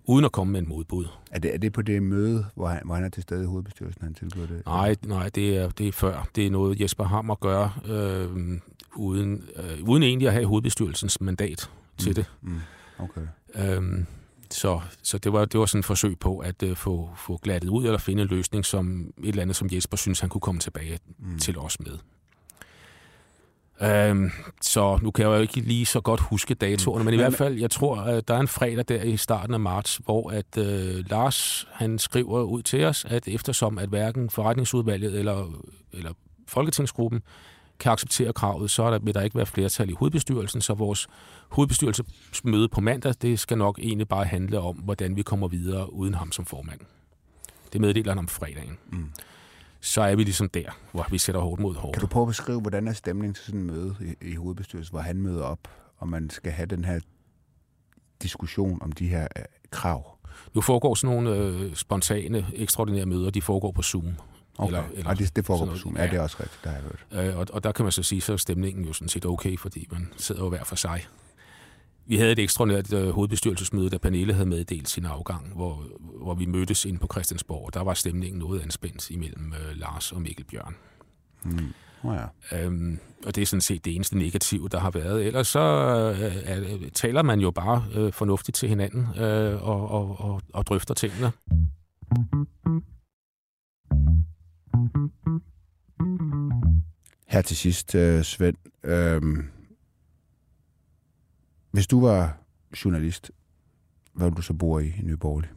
uden at komme med en modbud. Er det, er det på det møde, hvor han, hvor han er til stede i hovedbestyrelsen, han tilbyder det? Nej, nej det, er, det er før. Det er noget, Jesper Hammer gør, øh, uden, øh, uden egentlig at have hovedbestyrelsens mandat til mm. det. Mm. Okay. Øhm, så, så det, var, det var sådan et forsøg på at uh, få, få glattet ud eller finde en løsning, som et eller andet, som Jesper synes, han kunne komme tilbage mm. til os med. Um, så nu kan jeg jo ikke lige så godt huske datoerne, mm. men i hvert fald, jeg tror, at der er en fredag der i starten af marts, hvor at uh, Lars han skriver ud til os, at eftersom at hverken forretningsudvalget eller, eller Folketingsgruppen kan acceptere kravet, så der, vil der ikke være flertal i hovedbestyrelsen, så vores hovedbestyrelsesmøde på mandag, det skal nok egentlig bare handle om, hvordan vi kommer videre uden ham som formand. Det meddeler han om fredagen. Mm. Så er vi ligesom der, hvor vi sætter hårdt mod hårdt. Kan du prøve at beskrive, hvordan er stemningen til sådan en møde i, i hovedbestyrelsen, hvor han møder op, og man skal have den her diskussion om de her øh, krav? Nu foregår sådan nogle øh, spontane, ekstraordinære møder, de foregår på Zoom. Okay. Eller, eller og det, det foregår på Zoom. Ja, det er også rigtigt, der har jeg hørt. Øh, og, og der kan man så sige, så er stemningen jo sådan set okay, fordi man sidder jo hver for sig. Vi havde et ekstraordinært øh, hovedbestyrelsesmøde, da Pernille havde meddelt sin afgang, hvor, hvor vi mødtes inde på Christiansborg, der var stemningen noget anspændt imellem øh, Lars og Mikkel Bjørn. Mm. Oh ja. øhm, og det er sådan set det eneste negative, der har været. Ellers så øh, øh, taler man jo bare øh, fornuftigt til hinanden øh, og, og, og, og drøfter tingene. Her til sidst, øh, Svend. Øh, hvis du var journalist, hvad ville du så bo i i Nye Borgerlige?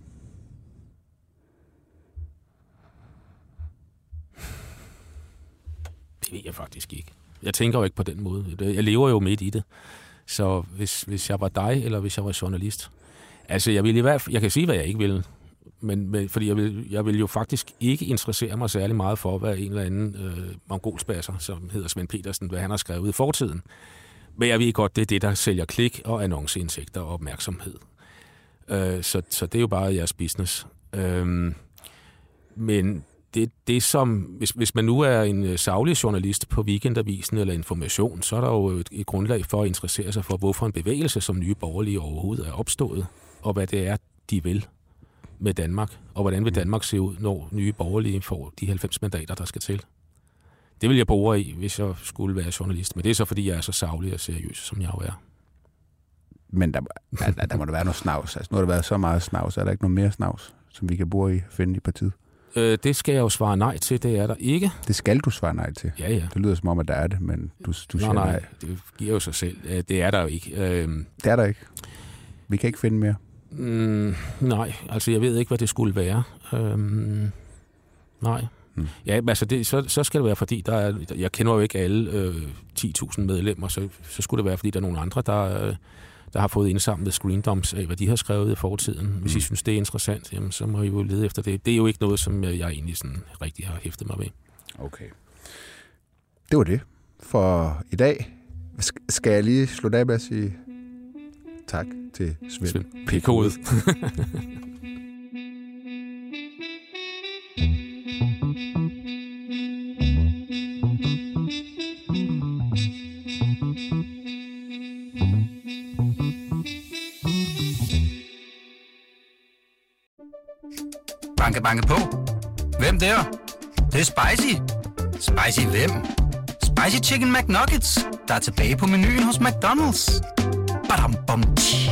Det ved jeg faktisk ikke. Jeg tænker jo ikke på den måde. Jeg lever jo midt i det. Så hvis, hvis jeg var dig, eller hvis jeg var journalist. Altså, jeg, vil i hvert fald, jeg kan sige, hvad jeg ikke vil men, men fordi jeg vil, jeg vil jo faktisk ikke interessere mig særlig meget for, hvad en eller anden øh, mongolspasser, som hedder Svend Petersen, hvad han har skrevet i fortiden. Men jeg ved godt, det er det, der sælger klik og annonceindsigter og opmærksomhed. Øh, så, så det er jo bare jeres business. Øh, men det, det som, hvis, hvis man nu er en øh, savlig journalist på Weekendavisen eller Information, så er der jo et, et grundlag for at interessere sig for, hvorfor en bevægelse som Nye Borgerlige overhovedet er opstået, og hvad det er, de vil med Danmark, og hvordan vil mm. Danmark se ud, når nye borgerlige får de 90 mandater, der skal til. Det vil jeg bore i, hvis jeg skulle være journalist, men det er så, fordi jeg er så savlig og seriøs, som jeg jo er. Men der, der, der må der være noget snavs. Altså, nu har der været så meget snavs. Er der ikke noget mere snavs, som vi kan bruge i finde i partiet? Øh, det skal jeg jo svare nej til, det er der ikke. Det skal du svare nej til. Ja, ja. Det lyder som om, at der er det, men du, du siger nej, nej. det giver jo sig selv. Det er der jo ikke. Øh, Det er der ikke. Vi kan ikke finde mere. Mm, nej, altså jeg ved ikke, hvad det skulle være. Øhm, nej. Mm. Ja, altså det, så, så skal det være, fordi der er, jeg kender jo ikke alle øh, 10.000 medlemmer, så, så skulle det være, fordi der er nogle andre, der, øh, der har fået indsamlet screendoms af, hvad de har skrevet i fortiden. Hvis Mm. I synes, det er interessant, jamen, så må I jo lede efter det. Det er jo ikke noget, som jeg egentlig sådan rigtig har hæftet mig ved. Okay. Det var det for i dag. Sk- Skal jeg lige slutte af med at sige tak til Svend. Pikhoved. Banke, banke på. Hvem der? Det, det er spicy. Spicy hvem? Spicy Chicken McNuggets, der er tilbage på menuen hos McDonald's. Badum, bom, tji.